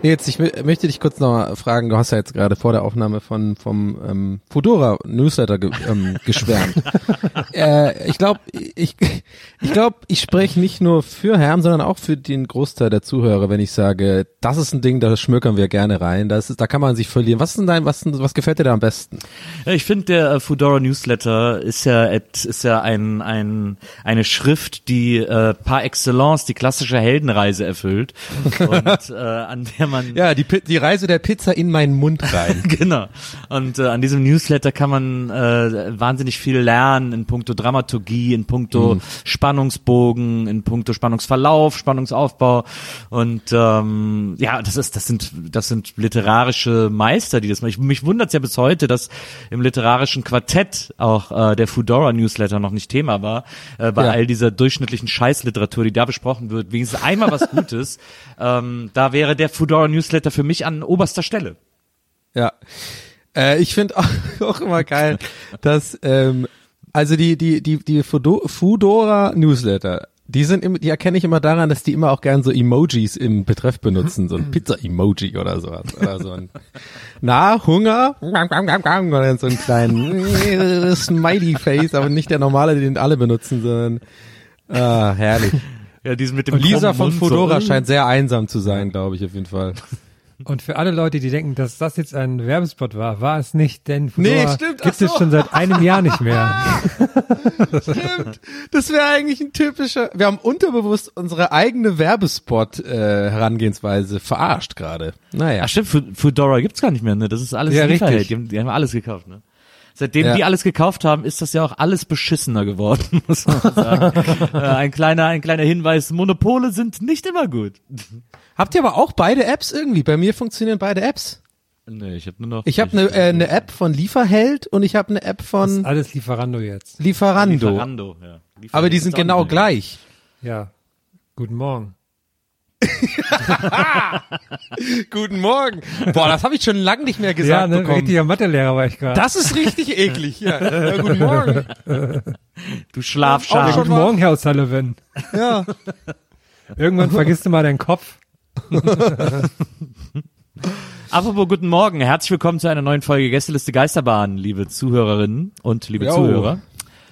Jetzt, ich mö- möchte dich kurz noch mal fragen, du hast ja jetzt gerade vor der Aufnahme von vom ähm, Fudora Newsletter ge ähm, geschwärmt. äh, ich glaube, ich, ich glaube, ich spreche nicht nur für Herrn, sondern auch für den Großteil der Zuhörer, wenn ich sage, das ist ein Ding, da schmökern wir gerne rein. Das ist, da kann man sich verlieren. Was ist denn dein, was, was gefällt dir da am besten? Ja, ich finde, der äh, Foodora Newsletter ist ja ist ja ein, ein eine Schrift, die äh, par excellence die klassische Heldenreise erfüllt und äh, an der man Ja, die, die Reise der Pizza in meinen Mund rein. genau. Und äh, an diesem Newsletter kann man äh, wahnsinnig viel lernen in puncto Dramaturgie, in puncto Mhm. Spannungsbogen, in puncto Spannungsverlauf, Spannungsaufbau. Und ähm, ja, das ist, das sind, das sind literarische Meister, die das machen. Ich, mich wundert ja bis heute, dass im literarischen Quartett auch äh, der Foodora Newsletter noch nicht Thema war. Äh, bei Ja. all dieser durchschnittlichen Scheißliteratur, die da besprochen wird, wenigstens einmal was Gutes. ähm, da wäre der Foodora Newsletter für mich an oberster Stelle. Ja. Äh, ich finde auch, auch immer geil, dass ähm, also die die die die Fudo- Foodora Newsletter, die sind immer, die erkenne ich immer daran, dass die immer auch gern so Emojis im Betreff benutzen, so ein Pizza Emoji oder sowas oder so ein Na Hunger oder so einen kleinen Smiley Face, aber nicht der normale, den alle benutzen, sondern ah, herrlich. Ja, diesen mit dem Und Lisa von Mund so. Scheint sehr einsam zu sein, glaube ich auf jeden Fall. Und für alle Leute, die denken, dass das jetzt ein Werbespot war, war es nicht, denn Nee, Fedora stimmt, gibt es so. schon seit einem Jahr nicht mehr. Stimmt. Das wäre eigentlich ein typischer. Wir haben unterbewusst unsere eigene Werbespot-Herangehensweise verarscht gerade. Naja. Ach stimmt, Fu- Foodora gibt's gar nicht mehr, ne? Das ist alles Ja, richtig. Die haben, die haben alles gekauft, ne? Seitdem Ja. die alles gekauft haben, ist das ja auch alles beschissener geworden, muss man sagen. äh, ein kleiner, ein kleiner Hinweis, Monopole sind nicht immer gut. Habt ihr aber auch beide Apps irgendwie? Bei mir funktionieren beide Apps. Nee, ich habe nur noch. Ich habe eine äh, ne App von Lieferheld und ich habe eine App Das ist von alles Lieferando jetzt. Lieferando. Lieferando, ja. Lieferando Aber die sind genau gleich. Ja. Guten Morgen. Guten Morgen. Boah, das habe ich schon lange nicht mehr ja, gesagt ne, bekommen. richtiger Mathelehrer war ich gerade. Das ist richtig eklig. Ja. ja, guten Morgen. Du Schlafschaf. Schon Guten mal- Morgen, Herr O'Sullivan. Ja. Irgendwann vergisst du mal deinen Kopf. Apropos guten Morgen, herzlich willkommen zu einer neuen Folge Gästeliste Geisterbahn, liebe Zuhörerinnen und liebe Jo. Zuhörer.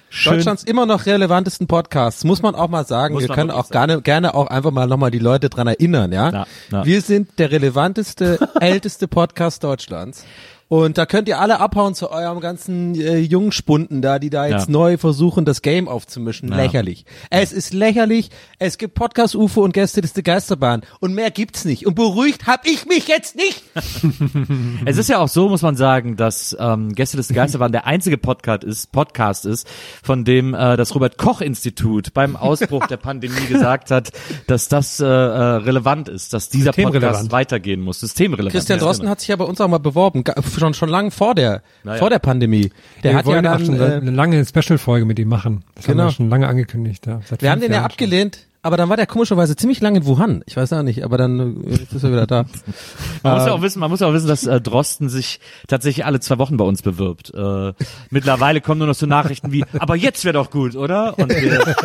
Schön, Deutschlands immer noch relevantesten Podcasts, muss man auch mal sagen. Muss Wir können auch gerne, gerne auch einfach mal nochmal die Leute dran erinnern, ja? Na, na. Wir sind der relevanteste, älteste Podcast Deutschlands. Und da könnt ihr alle abhauen zu eurem ganzen äh, Jungspunden da, die da jetzt Ja. neu versuchen, das Game aufzumischen. Ja. Lächerlich. Es ist lächerlich. Es gibt Podcast UFO und Gästeliste Geisterbahn. Und mehr gibt's nicht. Und beruhigt hab ich mich jetzt nicht. Es ist ja auch so, muss man sagen, dass ähm, Gästeliste Geisterbahn der einzige Podcast ist, Podcast ist, von dem äh, das Robert Koch Institut beim Ausbruch der Pandemie gesagt hat, dass das äh, äh, relevant ist, dass dieser Podcast weitergehen muss, systemrelevant. Christian Drosten hat sich ja bei uns auch mal beworben, schon schon lange vor der Naja. vor der Pandemie. Der wir hat ja wollen auch dann schon äh, eine lange Special-Folge mit ihm machen. Das Genau. haben wir schon lange angekündigt. Ja. Wir haben den ja abgelehnt, aber dann war der komischerweise ziemlich lange in Wuhan. Ich weiß auch nicht, aber dann äh, ist er wieder da. Man muss ja auch wissen, man muss ja auch wissen, dass äh, Drosten sich tatsächlich alle zwei Wochen bei uns bewirbt. Äh, mittlerweile kommen nur noch so Nachrichten wie, aber jetzt wäre doch gut, oder? Und wir,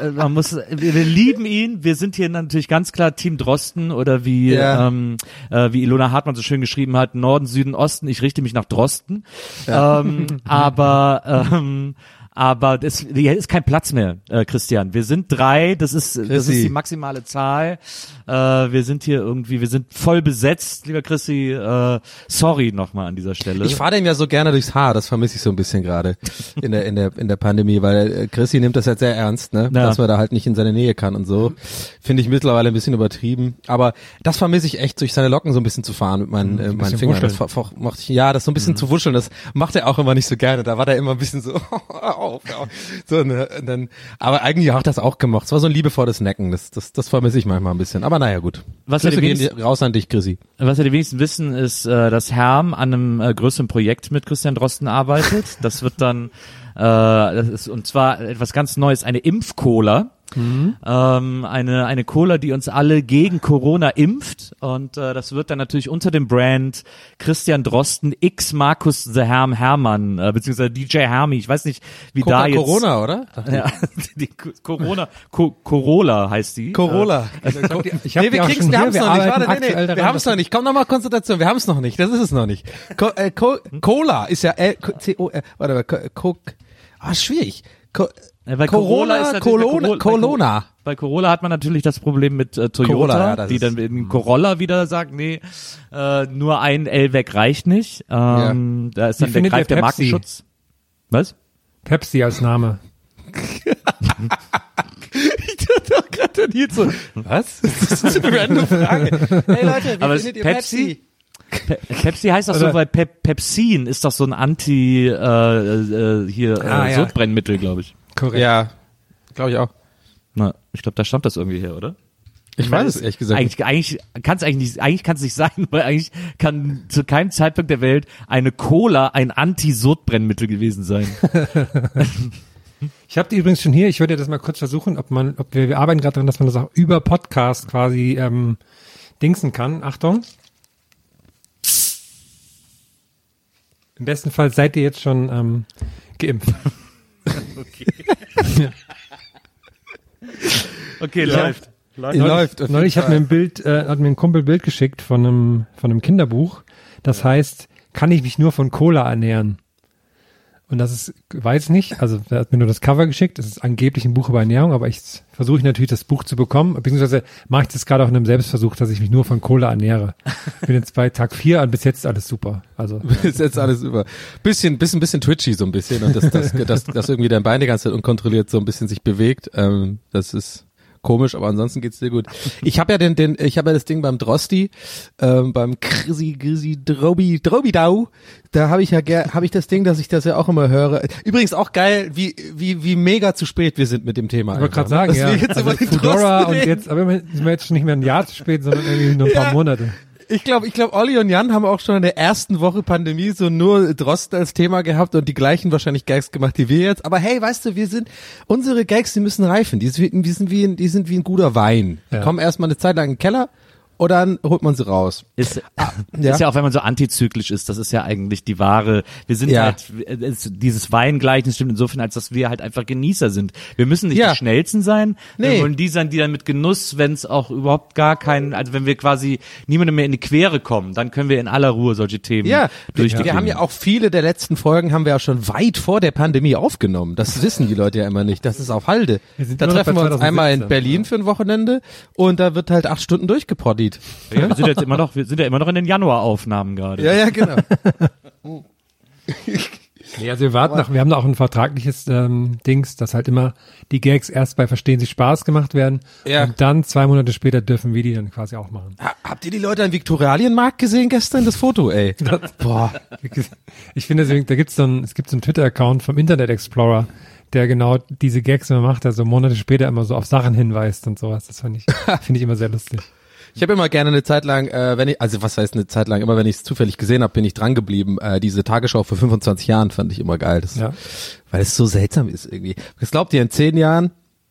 äh, man muss, wir, wir lieben ihn. Wir sind hier natürlich ganz klar Team Drosten oder wie Ja. ähm, äh, wie Ilona Hartmann so schön geschrieben hat: Norden, Süden, Osten. Ich richte mich nach Drosten. Ähm, aber ähm, aber das, hier ist kein Platz mehr, äh, Christian. Wir sind drei, das ist, das ist die maximale Zahl. Äh, wir sind hier irgendwie, wir sind voll besetzt, lieber Chrissy. Äh, sorry nochmal an dieser Stelle. Ich fahre dem ja so gerne durchs Haar, das vermisse ich so ein bisschen gerade in der, in der, in der Pandemie, weil äh, Chrissy nimmt das jetzt sehr ernst, ne? Ja. Dass man da halt nicht in seine Nähe kann und so. Finde ich mittlerweile ein bisschen übertrieben. Aber das vermisse ich echt, durch seine Locken so ein bisschen zu fahren mit meinen, äh, meinen Fingern. Das ja, das so ein bisschen zu wuscheln, das macht er auch immer nicht so gerne. Da war der immer ein bisschen so, hör auf, auf. so ne, dann, aber eigentlich hat das auch gemacht. Es war so ein liebevolles Necken, das, das, das vermisse ich manchmal ein bisschen. Aber naja, gut. Was ja Grüße die gehen raus an dich, Chrissy. Was ja die wenigsten wissen, ist, äh, dass Herm an einem äh, größeren Projekt mit Christian Drosten arbeitet. Das wird dann, äh, das ist, und zwar etwas ganz Neues, eine Impfcola. Ähm, eine, eine Cola, die uns alle gegen Corona impft. Und äh, das wird dann natürlich unter dem Brand Christian Drosten x Markus the Herm Hermann, äh, beziehungsweise DJ Hermi. Ich weiß nicht, wie da Coca jetzt. Corona, oder? Ja, die Co- Corona, Co Corolla heißt die. Corolla. Ich hab nee, die wir kriegen's, wir haben's wir noch nicht. Warte, nee, nee, daran, wir haben's noch nicht. Komm noch mal Konzentration. Wir haben's noch nicht. Das ist es noch nicht. Co äh, Co Cola ist ja L C O R. Warte mal. Co Co ah, schwierig. Co bei Corona, ist natürlich- bei Corona, Corona- Corona. Bei Corolla hat man natürlich das Problem mit äh, Toyota, Corolla, ja, das die dann in Corolla wieder sagt, nee, äh, nur ein L weg reicht nicht. Ähm, Da ist Wie dann der greift der? Markenschutz. Was? Pepsi als Name. Ich dachte auch gerade hier so. Was? Das ist eine random Frage. Hey Leute, wie Aber findet ihr Pepsi? Pe Pepsi heißt doch Oder- so, weil Pep Pepsin ist doch so ein Anti äh, äh, hier äh, Ah, ja. Sodbrennmittel, glaube ich. Korrekt. Ja, glaube ich auch. Na, ich glaube, da stammt das irgendwie her, oder? Ich weiß es ehrlich gesagt. nicht. Eigentlich, eigentlich kann es eigentlich nicht, eigentlich kann es nicht sein, weil eigentlich kann zu keinem Zeitpunkt der Welt eine Cola ein Anti-Sodbrennmittel gewesen sein. Ich habe die übrigens schon hier. Ich würde das mal kurz versuchen, ob man, ob wir, wir arbeiten gerade daran, dass man das auch über Podcast quasi ähm, dingsen kann. Achtung. Im besten Fall seid ihr jetzt schon ähm, geimpft. Okay, läuft. Läuft. auf Neulich jeden hat mir ein Bild, äh, hat mir ein Kumpel ein Bild geschickt von einem, von einem Kinderbuch. Das heißt, kann ich mich nur von Cola ernähren? Und das ist, weiß nicht, also er hat mir nur das Cover geschickt, das ist angeblich ein Buch über Ernährung, aber ich versuche natürlich das Buch zu bekommen, beziehungsweise mache ich das gerade auch in einem Selbstversuch, dass ich mich nur von Cola ernähre. Bin jetzt bei Tag vier und bis jetzt ist alles super. Also ist jetzt alles über. Bisschen, bisschen, bisschen twitchy so ein bisschen und das, das, das, das irgendwie dein Bein die ganze Zeit unkontrolliert so ein bisschen sich bewegt. Ähm, das ist komisch, aber ansonsten geht's dir gut. Ich habe ja den, den, ich habe ja das Ding beim Drosti, ähm, beim Krisi, Grisi, Drobi, Drobidau. Da habe ich ja habe ich das Ding, dass ich das ja auch immer höre. Übrigens auch geil, wie, wie, wie mega zu spät wir sind mit dem Thema. ich wollte gerade sagen, ja. wir jetzt Also Drosten und jetzt, aber immerhin sind wir jetzt schon nicht mehr ein Jahr zu spät, sondern irgendwie nur ein paar Ja. Monate. Ich glaube, ich glaube, Olli und Jan haben auch schon in der ersten Woche Pandemie so nur Drosten als Thema gehabt und die gleichen wahrscheinlich Gags gemacht, die wir jetzt. Aber hey, weißt du, wir sind, unsere Gags, die müssen reifen. Die sind, die sind wie ein, die sind wie ein guter Wein. Die Ja. kommen erstmal eine Zeit lang in den Keller und dann holt man sie raus. Ist, ja. ist ja auch, wenn man so antizyklisch ist, das ist ja eigentlich die wahre, wir sind Ja. halt, es, dieses Weingleichen stimmt insofern, als dass wir halt einfach Genießer sind. Wir müssen nicht Ja. die Schnellsten sein, Nee. wir wollen die sein, die dann mit Genuss, wenn es auch überhaupt gar keinen, also wenn wir quasi niemandem mehr in die Quere kommen, dann können wir in aller Ruhe solche Themen Ja, wir, durchgehen. wir haben ja auch viele der letzten Folgen haben wir ja schon weit vor der Pandemie aufgenommen. Das wissen die Leute ja immer nicht. Das ist auf Halde. Wir sind Da treffen wir uns einmal in 2017. Berlin für ein Wochenende und da wird halt acht Stunden durchgepoddied. Ja, wir sind jetzt immer noch, wir sind ja immer noch in den Januaraufnahmen gerade. Ja, ja, genau. Nee, also wir warten noch, wir haben da auch ein vertragliches ähm, Dings, dass halt immer die Gags erst bei Verstehen Sie Spaß gemacht werden Ja. und dann zwei Monate später dürfen wir die dann quasi auch machen. Ha- Habt ihr die Leute am Viktualienmarkt gesehen gestern? Das Foto, ey. Boah. Ich finde, deswegen, da gibt's so ein, es gibt so einen Twitter-Account vom Internet Explorer, der genau diese Gags immer macht, der so Monate später immer so auf Sachen hinweist und sowas. Das fand ich, finde ich immer sehr lustig. Ich habe immer gerne eine Zeit lang, äh, wenn ich, also was heißt eine Zeit lang, immer wenn ich es zufällig gesehen habe, bin ich dran geblieben. Äh, diese Tagesschau vor 25 Jahren fand ich immer geil. Das, Ja. Weil es so seltsam ist irgendwie. Was glaubt ihr in zehn Jahren?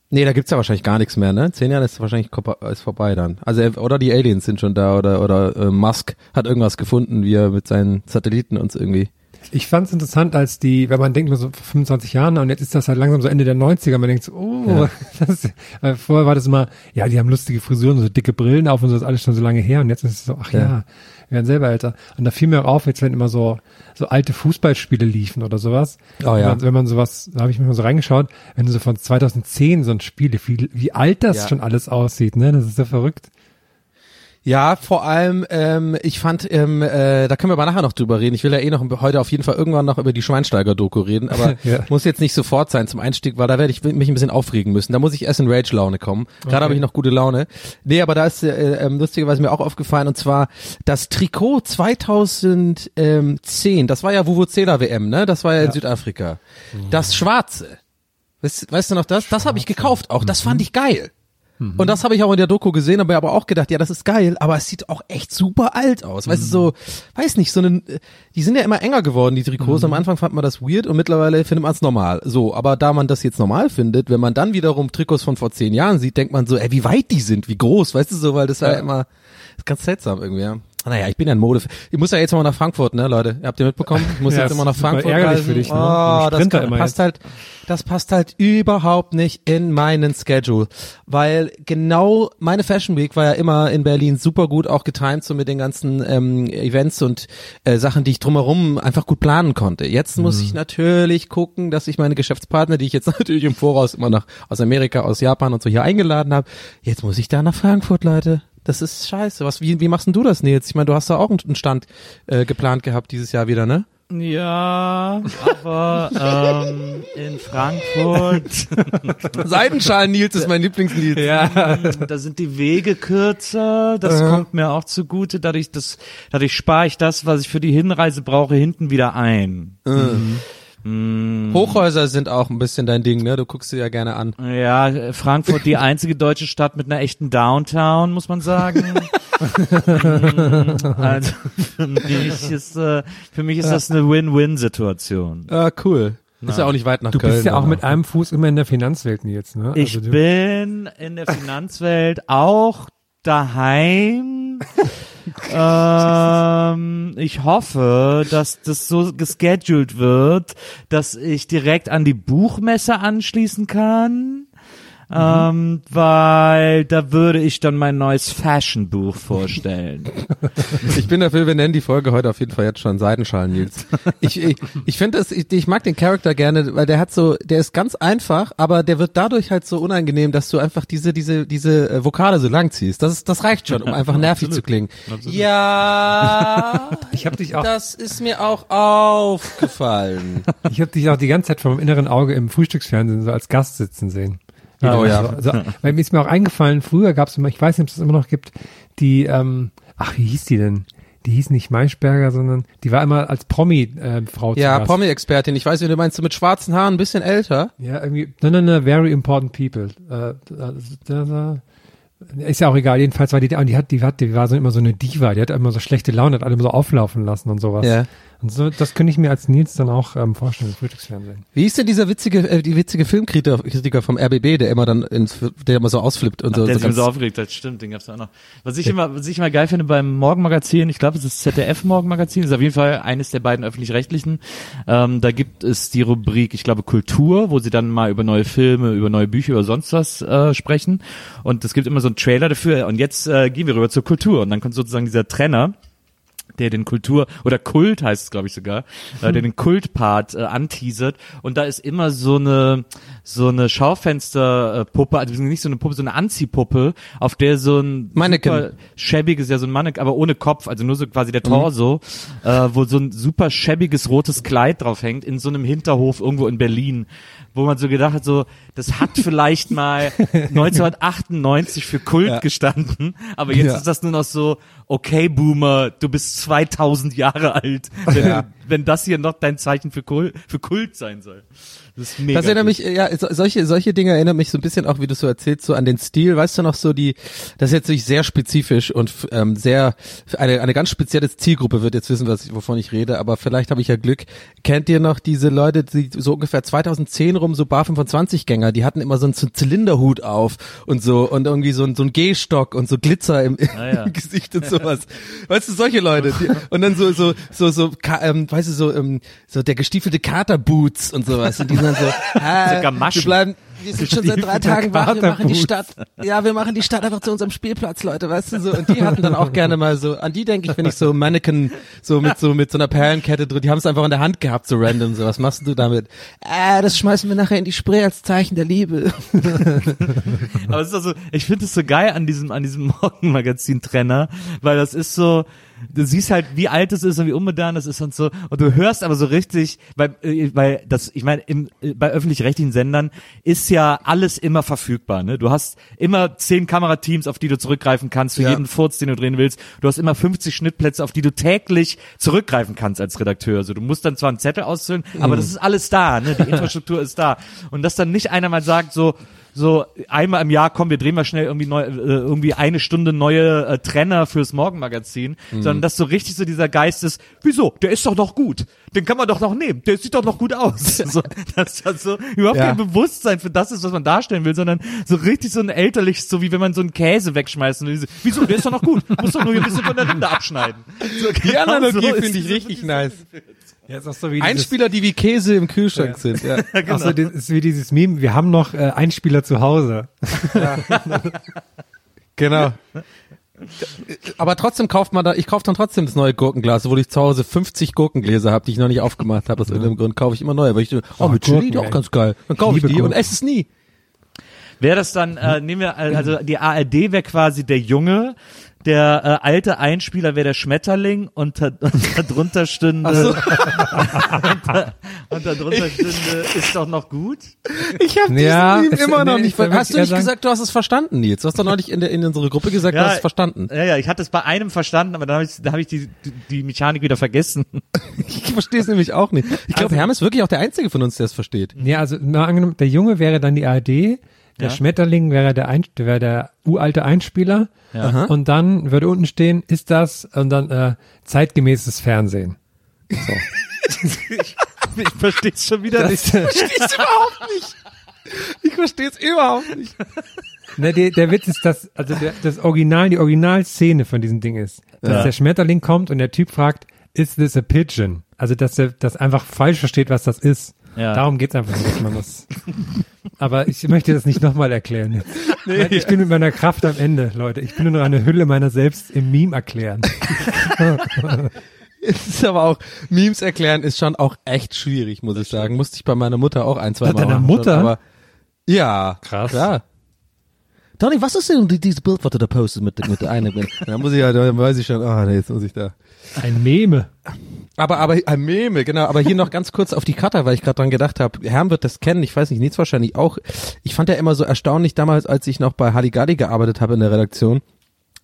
Nee, da gibt's ja wahrscheinlich gar nichts mehr, ne? Zehn Jahre ist wahrscheinlich ist vorbei dann. Also er- oder die Aliens sind schon da oder oder äh, Musk hat irgendwas gefunden, wie er mit seinen Satelliten uns irgendwie. Ich fand es interessant, als die, wenn man denkt, nur so vor 25 Jahren und jetzt ist das halt langsam so Ende der 90er, man denkt so, oh, das, weil vorher war das immer, ja, die haben lustige Frisuren, so dicke Brillen auf und so, das ist alles schon so lange her und jetzt ist es so, ach ja, Ja. wir werden selber älter. Und da fiel mir auch auf, jetzt wenn immer so, so alte Fußballspiele liefen oder sowas. Oh ja. Wenn man, wenn man sowas, da habe ich mir mal so reingeschaut, wenn du so von 2010 so ein Spiel, wie, wie alt das Ja. schon alles aussieht, ne, das ist so verrückt. Ja, vor allem, ähm, ich fand, ähm, äh, da können wir aber nachher noch drüber reden. Ich will ja eh noch heute auf jeden Fall irgendwann noch über die Schweinsteiger-Doku reden, aber Ja. muss jetzt nicht sofort sein zum Einstieg, weil da werde ich mich ein bisschen aufregen müssen. Da muss ich erst in Rage-Laune kommen. Gerade Okay. habe ich noch gute Laune. Nee, aber da ist äh, ähm, lustigerweise mir auch aufgefallen und zwar das Trikot 2010, das war ja Vuvuzela WM, ne? Das war ja, in Südafrika. Das Schwarze. Weißt, weißt du noch das? Das habe ich gekauft auch. Das fand ich geil. Und das habe ich auch in der Doku gesehen, aber aber auch gedacht, ja, das ist geil, aber es sieht auch echt super alt aus. Weißt du, so, weiß nicht, so eine, die sind ja immer enger geworden, die Trikots. Am Anfang fand man das weird und mittlerweile findet man es normal. So, aber da man das jetzt normal findet, wenn man dann wiederum Trikots von vor zehn Jahren sieht, denkt man so, ey, wie weit die sind, wie groß, weißt du so, weil das war ja immer, das ist ganz seltsam irgendwie, ja. Naja, ich bin ja ein Mode. Ich muss ja jetzt mal nach Frankfurt, ne, Leute? Habt ihr mitbekommen? Ich muss Ja, jetzt immer nach Frankfurt reisen. für dich, ne? Oh, das kann, immer passt jetzt. halt, das passt halt überhaupt nicht in meinen Schedule, weil genau meine Fashion Week war ja immer in Berlin super gut auch getimt so mit den ganzen ähm, Events und äh, Sachen, die ich drumherum einfach gut planen konnte. Jetzt muss ich natürlich gucken, dass ich meine Geschäftspartner, die ich jetzt natürlich im Voraus immer nach aus Amerika, aus Japan und so hier eingeladen habe, jetzt muss ich da nach Frankfurt, Leute. Das ist scheiße. Was, wie, wie machst denn du das, Nils? Ich meine, du hast da auch einen Stand äh, geplant gehabt dieses Jahr wieder, ne? Ja, aber ähm, in Frankfurt, Seidenschalen Nils ist mein Lieblings-Nils. Ja. da sind die Wege kürzer. Das kommt mir auch zugute. Dadurch, das, dadurch spare ich das, was ich für die Hinreise brauche, hinten wieder ein. Hochhäuser sind auch ein bisschen dein Ding, ne? Du guckst sie ja gerne an. Ja, Frankfurt die einzige deutsche Stadt mit einer echten Downtown, muss man sagen. Mm, also für mich ist äh, für mich ist das eine Win-Win-Situation. Ah, cool. Ist ja auch nicht weit nach Du Köln. bist ja auch mit einem Fuß immer in der Finanzwelt jetzt, ne? Ich Also du- bin in der Finanzwelt auch daheim. Ähm, ich hoffe, dass das so gescheduled wird, dass ich direkt an die Buchmesse anschließen kann. Ähm, weil da würde ich dann mein neues Fashion-Buch vorstellen. Ich bin dafür, wir nennen die Folge heute auf jeden Fall jetzt schon Seidenschalen, Nils. Ich, ich, ich finde das, ich, ich mag den Charakter gerne, weil der hat so, der ist ganz einfach, aber der wird dadurch halt so unangenehm, dass du einfach diese, diese, diese äh, Vokale so lang ziehst. Das ist, das reicht schon, um einfach nervig zu klingen. Ja, Ich habe dich auch, das ist mir auch aufgefallen. ich habe dich auch die ganze Zeit vom inneren Auge im Frühstücksfernsehen so als Gast sitzen sehen. Wie Oh du ja. So, so, weil mir ist mir auch eingefallen, früher gab es immer, ich weiß nicht, ob es das immer noch gibt, die, ähm, ach, wie hieß die denn? Die hieß nicht Maischberger, sondern die war immer als Promi-Frau zu Ja, Gast. Promi-Expertin. Ich weiß, wie du meinst, du mit schwarzen Haaren, ein bisschen älter. Ja, irgendwie, no, no, no, very important people. Äh, da, da, da, ist ja auch egal, jedenfalls war die, und die hat, die hat, die war so immer so eine Diva, die hat immer so schlechte Laune, hat alle immer so auflaufen lassen und sowas. Ja. So, das könnte ich mir als Nils dann auch ähm, vorstellen, im Frühstücksfernsehen. Wie ist denn dieser witzige, äh, die witzige Filmkritiker Kritiker vom RBB, der immer dann ins, der immer so ausflippt und so. der so sich immer so aufgeregt hat, stimmt, den gab's auch noch. Was ich immer, was ich immer geil finde beim Morgenmagazin, ich glaube, es ist ZDF Morgenmagazin, ist auf jeden Fall eines der beiden öffentlich-rechtlichen. Ähm, da gibt es die Rubrik, ich glaube, Kultur, wo sie dann mal über neue Filme, über neue Bücher, über sonst was äh, sprechen. Und es gibt immer so einen Trailer dafür. Und jetzt äh, gehen wir rüber zur Kultur. Und dann kommt sozusagen dieser Trenner der den Kultur oder Kult heißt es glaube ich sogar, äh, der den Kultpart äh, anteasert. Und da ist immer so eine so eine Schaufensterpuppe, also nicht so eine Puppe, so eine Anziehpuppe, auf der so ein Mannequin. super schäbiges, ja so ein Mannequin, aber ohne Kopf, also nur so quasi der Torso, äh, wo so ein super schäbiges rotes Kleid drauf hängt in so einem Hinterhof irgendwo in Berlin, wo man so gedacht hat, so das hat vielleicht mal 1998 für Kult Ja. gestanden, aber jetzt Ja. ist das nur noch so, okay Boomer, du bist 2000 Jahre alt, wenn, Ja. wenn das hier noch dein Zeichen für Kult, für Kult sein soll. Das ist mega. Das erinnert gut. mich, ja, so, solche, solche Dinge erinnern mich so ein bisschen auch, wie du so erzählst, so an den Stil. Weißt du noch so die, das ist jetzt wirklich sehr spezifisch und ähm, sehr, eine, eine ganz spezielle Zielgruppe wird jetzt wissen, was ich, wovon ich rede, aber vielleicht habe ich ja Glück. Kennt ihr noch diese Leute, die so ungefähr 2010 rum, so Bar 25 Gänger, die hatten immer so einen, Zylinderhut auf und so und irgendwie so, ein- so ein Gehstock und so Glitzer im, Ah, ja. im Gesicht und sowas. Weißt du, solche Leute. Die, und dann so, so, so, so, ka- ähm, weißt du, so, ähm, so der gestiefelte Katerboots und sowas. Und die sind dann so, ah, wir bleiben, wir sind schon seit drei Tagen wach, wir machen die. Stadt, ja, wir machen die Stadt einfach zu unserem Spielplatz, Leute, weißt du, so. Und die hatten dann auch gerne mal so, an die denke ich, wenn ich so Mannequin, so mit so, mit so einer Perlenkette drin, die haben es einfach in der Hand gehabt, so random, so, was machst du damit? Ah, das schmeißen wir nachher in die Spree als Zeichen der Liebe. Aber es ist also, ich finde es so geil an diesem, an diesem Morgenmagazin-Trenner, weil das ist so, du siehst halt, wie alt es ist und wie unmodern es ist und so, und du hörst aber so richtig, weil, äh, weil das, ich meine, im, äh, bei öffentlich-rechtlichen Sendern ist ja alles immer verfügbar, ne? Du hast immer zehn Kamerateams, auf die du zurückgreifen kannst, für Ja. jeden Furz, den du drehen willst. Du hast immer 50 Schnittplätze, auf die du täglich zurückgreifen kannst als Redakteur. Also du musst dann zwar einen Zettel ausfüllen, aber das ist alles da, ne? Die Infrastruktur ist da. Und dass dann nicht einer mal sagt, so, so einmal im Jahr, komm, wir drehen mal schnell irgendwie neu, äh, irgendwie eine Stunde neue äh, Trenner fürs Morgenmagazin, sondern dass so richtig so dieser Geist ist, wieso? Der ist doch noch gut. Den kann man doch noch nehmen. Der sieht doch noch gut aus. so, dass das so überhaupt Ja. kein Bewusstsein für das ist, was man darstellen will, sondern so richtig so ein elterliches, so wie wenn man so einen Käse wegschmeißt und diese, wieso? Der ist doch noch gut. Muss doch nur hier ein bisschen von der Rinde abschneiden. So, Die genau Analogie so finde ich richtig nice. Ja, ist auch so wie dieses, Einspieler, die wie Käse im Kühlschrank sind, ja. auch so, das ist wie dieses Meme, wir haben noch äh, Einspieler zu Hause. Genau. Aber trotzdem kauft man da, ich kaufe dann trotzdem das neue Gurkenglas, obwohl ich zu Hause 50 Gurkengläser habe, die ich noch nicht aufgemacht habe. Aus irgendeinem Grund kaufe ich immer neue, weil ich, oh, Oh, mit Chili, Gurken, auch ganz geil. Dann kaufe ich liebe die und Gurken. esse es nie. Wäre das dann, äh, nehmen wir, also die ARD wäre quasi der Junge, der äh, alte Einspieler wäre der Schmetterling und, da, und darunter stünde und, da, und darunter stünde ist doch noch gut. Ich habe Ja, diesen Meme immer noch nee, nicht ich würd ver- Hast du nicht sagen- gesagt, du hast es verstanden, Nils? Du hast doch neulich in, der, in unsere Gruppe gesagt, du hast es verstanden. Ja, ja, ich hatte es bei einem verstanden, aber dann habe ich, da hab ich die, die, Mechanik wieder vergessen. Ich verstehe es nämlich auch nicht. Ich glaube, Herm ist wirklich auch der Einzige von uns, der es versteht. Ja, also mal angenommen, der Junge wäre dann die ARD, der Ja. Schmetterling wäre der, Ein wäre der uralte Einspieler Ja. und dann würde unten stehen, ist das und dann äh, zeitgemäßes Fernsehen. Ich verstehe es schon wieder nicht. Ich verstehe es überhaupt nicht. Ne, der, der Witz ist, dass also der, das Original, die Originalszene von diesem Ding ist, dass Ja. der Schmetterling kommt und der Typ fragt, is this a pigeon? Also dass er das einfach falsch versteht, was das ist. Ja. Darum geht's einfach nicht, dass man das. Aber ich möchte das nicht nochmal erklären. Jetzt. ich bin mit meiner Kraft am Ende, Leute. Ich bin nur noch eine Hülle meiner selbst im Meme erklären. Es ist aber auch, Memes erklären ist schon auch echt schwierig, muss ich sagen. Musste ich bei meiner Mutter auch ein, zwei Bei Mal deiner machen Mutter? Aber ja, Krass. Klar. Donny, was ist denn die- dieses Bild, was du da postest mit, mit der einen? da muss ich ja, da weiß ich schon, ah, nee, jetzt muss ich da. Ein Meme. Aber, aber, ein Meme, genau, aber hier noch ganz kurz auf die Cutter, weil ich gerade dran gedacht habe, Herm wird das kennen, ich weiß nicht, Nils wahrscheinlich auch. Ich fand ja immer so erstaunlich damals, als ich noch bei Halligalli gearbeitet habe in der Redaktion,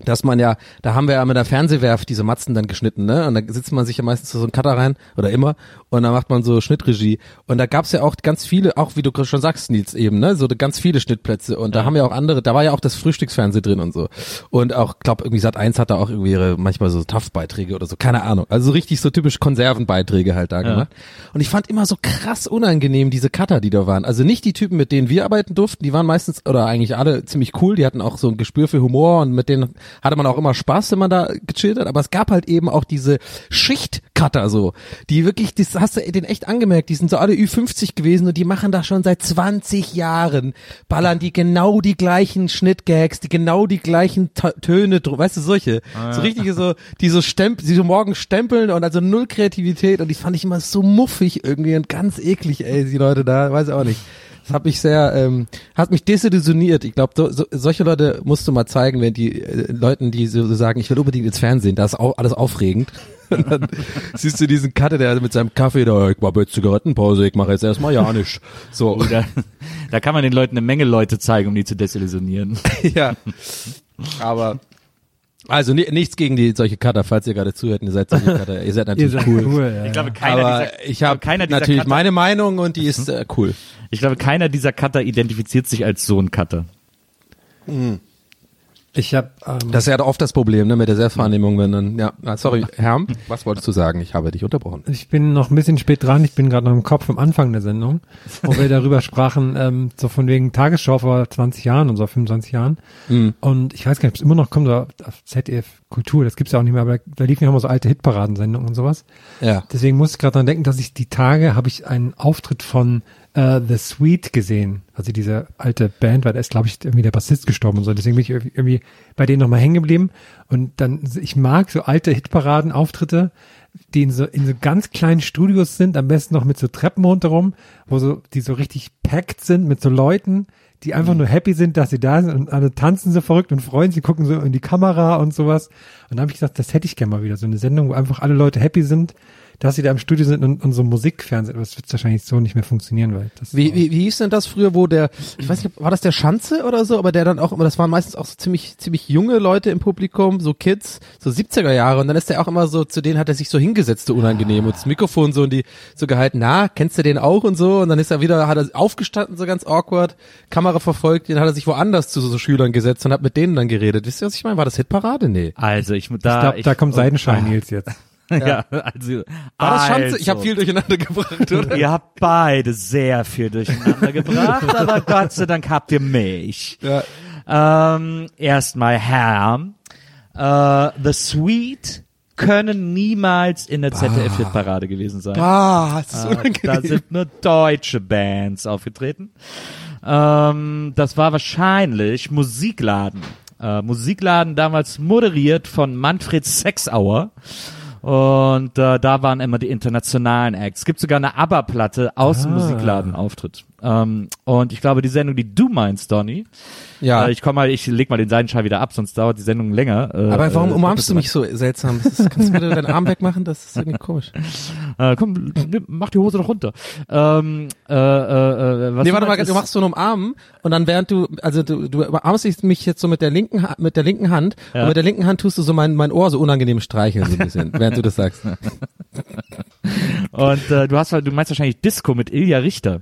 dass man ja, da haben wir ja mit der Fernsehwerf diese Matzen dann geschnitten, ne? Und da sitzt man sich ja meistens so einen Cutter rein, oder immer, und dann macht man so Schnittregie. Und da gab's ja auch ganz viele, auch wie du schon sagst, Nils eben, ne? So ganz viele Schnittplätze. Und da haben ja auch andere, da war ja auch das Frühstücksfernsehen drin und so. Und auch, glaub, irgendwie Sat 1 hat da auch irgendwie ihre, manchmal so TAF-Beiträge oder so, keine Ahnung. Also so richtig so typisch Konservenbeiträge halt da gemacht. Und ich fand immer so krass unangenehm diese Cutter, die da waren. Also nicht die Typen, mit denen wir arbeiten durften, die waren meistens, oder eigentlich alle ziemlich cool, die hatten auch so ein Gespür für Humor und mit denen hatte man auch immer Spaß, wenn man da gechillt hat, aber es gab halt eben auch diese Schichtcutter so, die wirklich, das hast du den echt angemerkt, die sind so alle Ü50 gewesen und die machen das schon seit 20 Jahren, ballern die genau die gleichen Schnittgags, die genau die gleichen T Töne, weißt du, solche, so richtige so, die so stempeln, die so morgen stempeln und also null Kreativität und die fand ich immer so muffig irgendwie und ganz eklig, ey, die Leute da, weiß ich auch nicht. Das hat mich sehr, ähm, hat mich desillusioniert. Ich glaube, so, so, solche Leute musst du mal zeigen, wenn die äh, Leuten, die so, so sagen, ich will unbedingt ins Fernsehen, da ist auch alles aufregend. Und dann siehst du diesen Cutter, der mit seinem Kaffee da, ich mache jetzt Zigarettenpause, ich mache jetzt erstmal ja nicht. So, Da, da kann man den Leuten eine Menge Leute zeigen, um die zu desillusionieren. ja. Aber Also ni nichts gegen die solche Cutter, falls ihr gerade zuhört, ihr seid solche Cutter, ihr seid Ihr natürlich seid cool. cool. ja, Ich glaube, keiner Aber dieser, ich habe keiner dieser natürlich Cutter, meine Meinung und die ist äh, cool. ich glaube, keiner dieser Cutter identifiziert sich als so ein Cutter. Ich habe ähm, Das ist ja oft das Problem, ne, mit der Selbstwahrnehmung, wenn dann, ja, ah, sorry, Herm, was wolltest du sagen? Ich habe dich unterbrochen. Ich bin noch ein bisschen spät dran. Ich bin gerade noch im Kopf am Anfang der Sendung, wo wir darüber sprachen, ähm, so von wegen Tagesschau vor 20 Jahren und so 25 Jahren. Und ich weiß gar nicht, ob es immer noch kommt, oder auf ZDF Kultur, das gibt's ja auch nicht mehr, aber da liefen ja immer so alte Hitparadensendungen und sowas. Ja. Deswegen muss ich gerade dran denken, dass ich die Tage habe ich einen Auftritt von äh, The Sweet gesehen. Also diese alte Band, weil da ist, glaube ich, irgendwie der Bassist gestorben und so. Deswegen bin ich irgendwie- irgendwie bei denen nochmal hängen geblieben. Und dann, ich mag so alte Hitparaden-Auftritte, die in so, in so ganz kleinen Studios sind, am besten noch mit so Treppen rundherum, wo so, die so richtig packed sind mit so Leuten, die einfach nur happy sind, dass sie da sind und alle tanzen so verrückt und freuen sich, gucken so in die Kamera und sowas. Und dann habe ich gesagt, das hätte ich gerne mal wieder. So eine Sendung, wo einfach alle Leute happy sind, dass sie da im Studio sind und, und so Musikfernsehen. Aber das wird wahrscheinlich so nicht mehr funktionieren, weil das Wie, wie, wie hieß denn das früher, wo der, ich weiß nicht, war das der Schanze oder so, aber der dann auch immer, das waren meistens auch so ziemlich, ziemlich junge Leute im Publikum, so Kids, so 70er Jahre und dann ist der auch immer so, zu denen hat er sich so hingesetzt, so unangenehm und das Mikrofon so in die, so gehalten, na, kennst du den auch und so und dann ist er wieder, hat er aufgestanden, so ganz awkward, Kamera verfolgt, dann hat er sich woanders zu so, so Schülern gesetzt und hat mit denen dann geredet. Wisst ihr, was ich meine? War das Hitparade? Nee. Also ich ich da, glaube, da kommt Seidenschein Nils jetzt. ja, also, War das Schanze? also, Ich habe viel durcheinander gebracht, oder? Ihr habt beide sehr viel durcheinander gebracht, aber Gott sei Dank habt ihr mich. Ja. Ähm, erstmal Herr. Äh, The Sweet können niemals in der ZDF-Hitparade gewesen sein. Ah, das ist Äh, unangenehm. da sind nur deutsche Bands aufgetreten. Ähm, das war wahrscheinlich Musikladen. Äh, Musikladen damals moderiert von Manfred Sexauer. Und äh, da waren immer die internationalen Acts. Es gibt sogar eine ABBA-Platte aus dem Musikladenauftritt. Ähm, und ich glaube, die Sendung, die du meinst, Donny, ja. äh, ich komm mal, ich leg mal den Seidenschal wieder ab, sonst dauert die Sendung länger. Äh, Aber warum äh, umarmst du mich so seltsam? Ist, kannst du bitte deinen Arm wegmachen? Das ist irgendwie komisch. Äh, komm, nimm- mach die Hose doch runter. Ähm, äh, äh, was nee, warte mal, meinst, du ist- machst so einen Umarmen und dann während du, also du, du umarmst mich jetzt so mit der linken, mit der linken Hand Ja. und mit der linken Hand tust du so mein, mein Ohr so unangenehm streicheln so ein bisschen, während du das sagst. Und du hast halt, du meinst wahrscheinlich Disco mit Ilja Richter.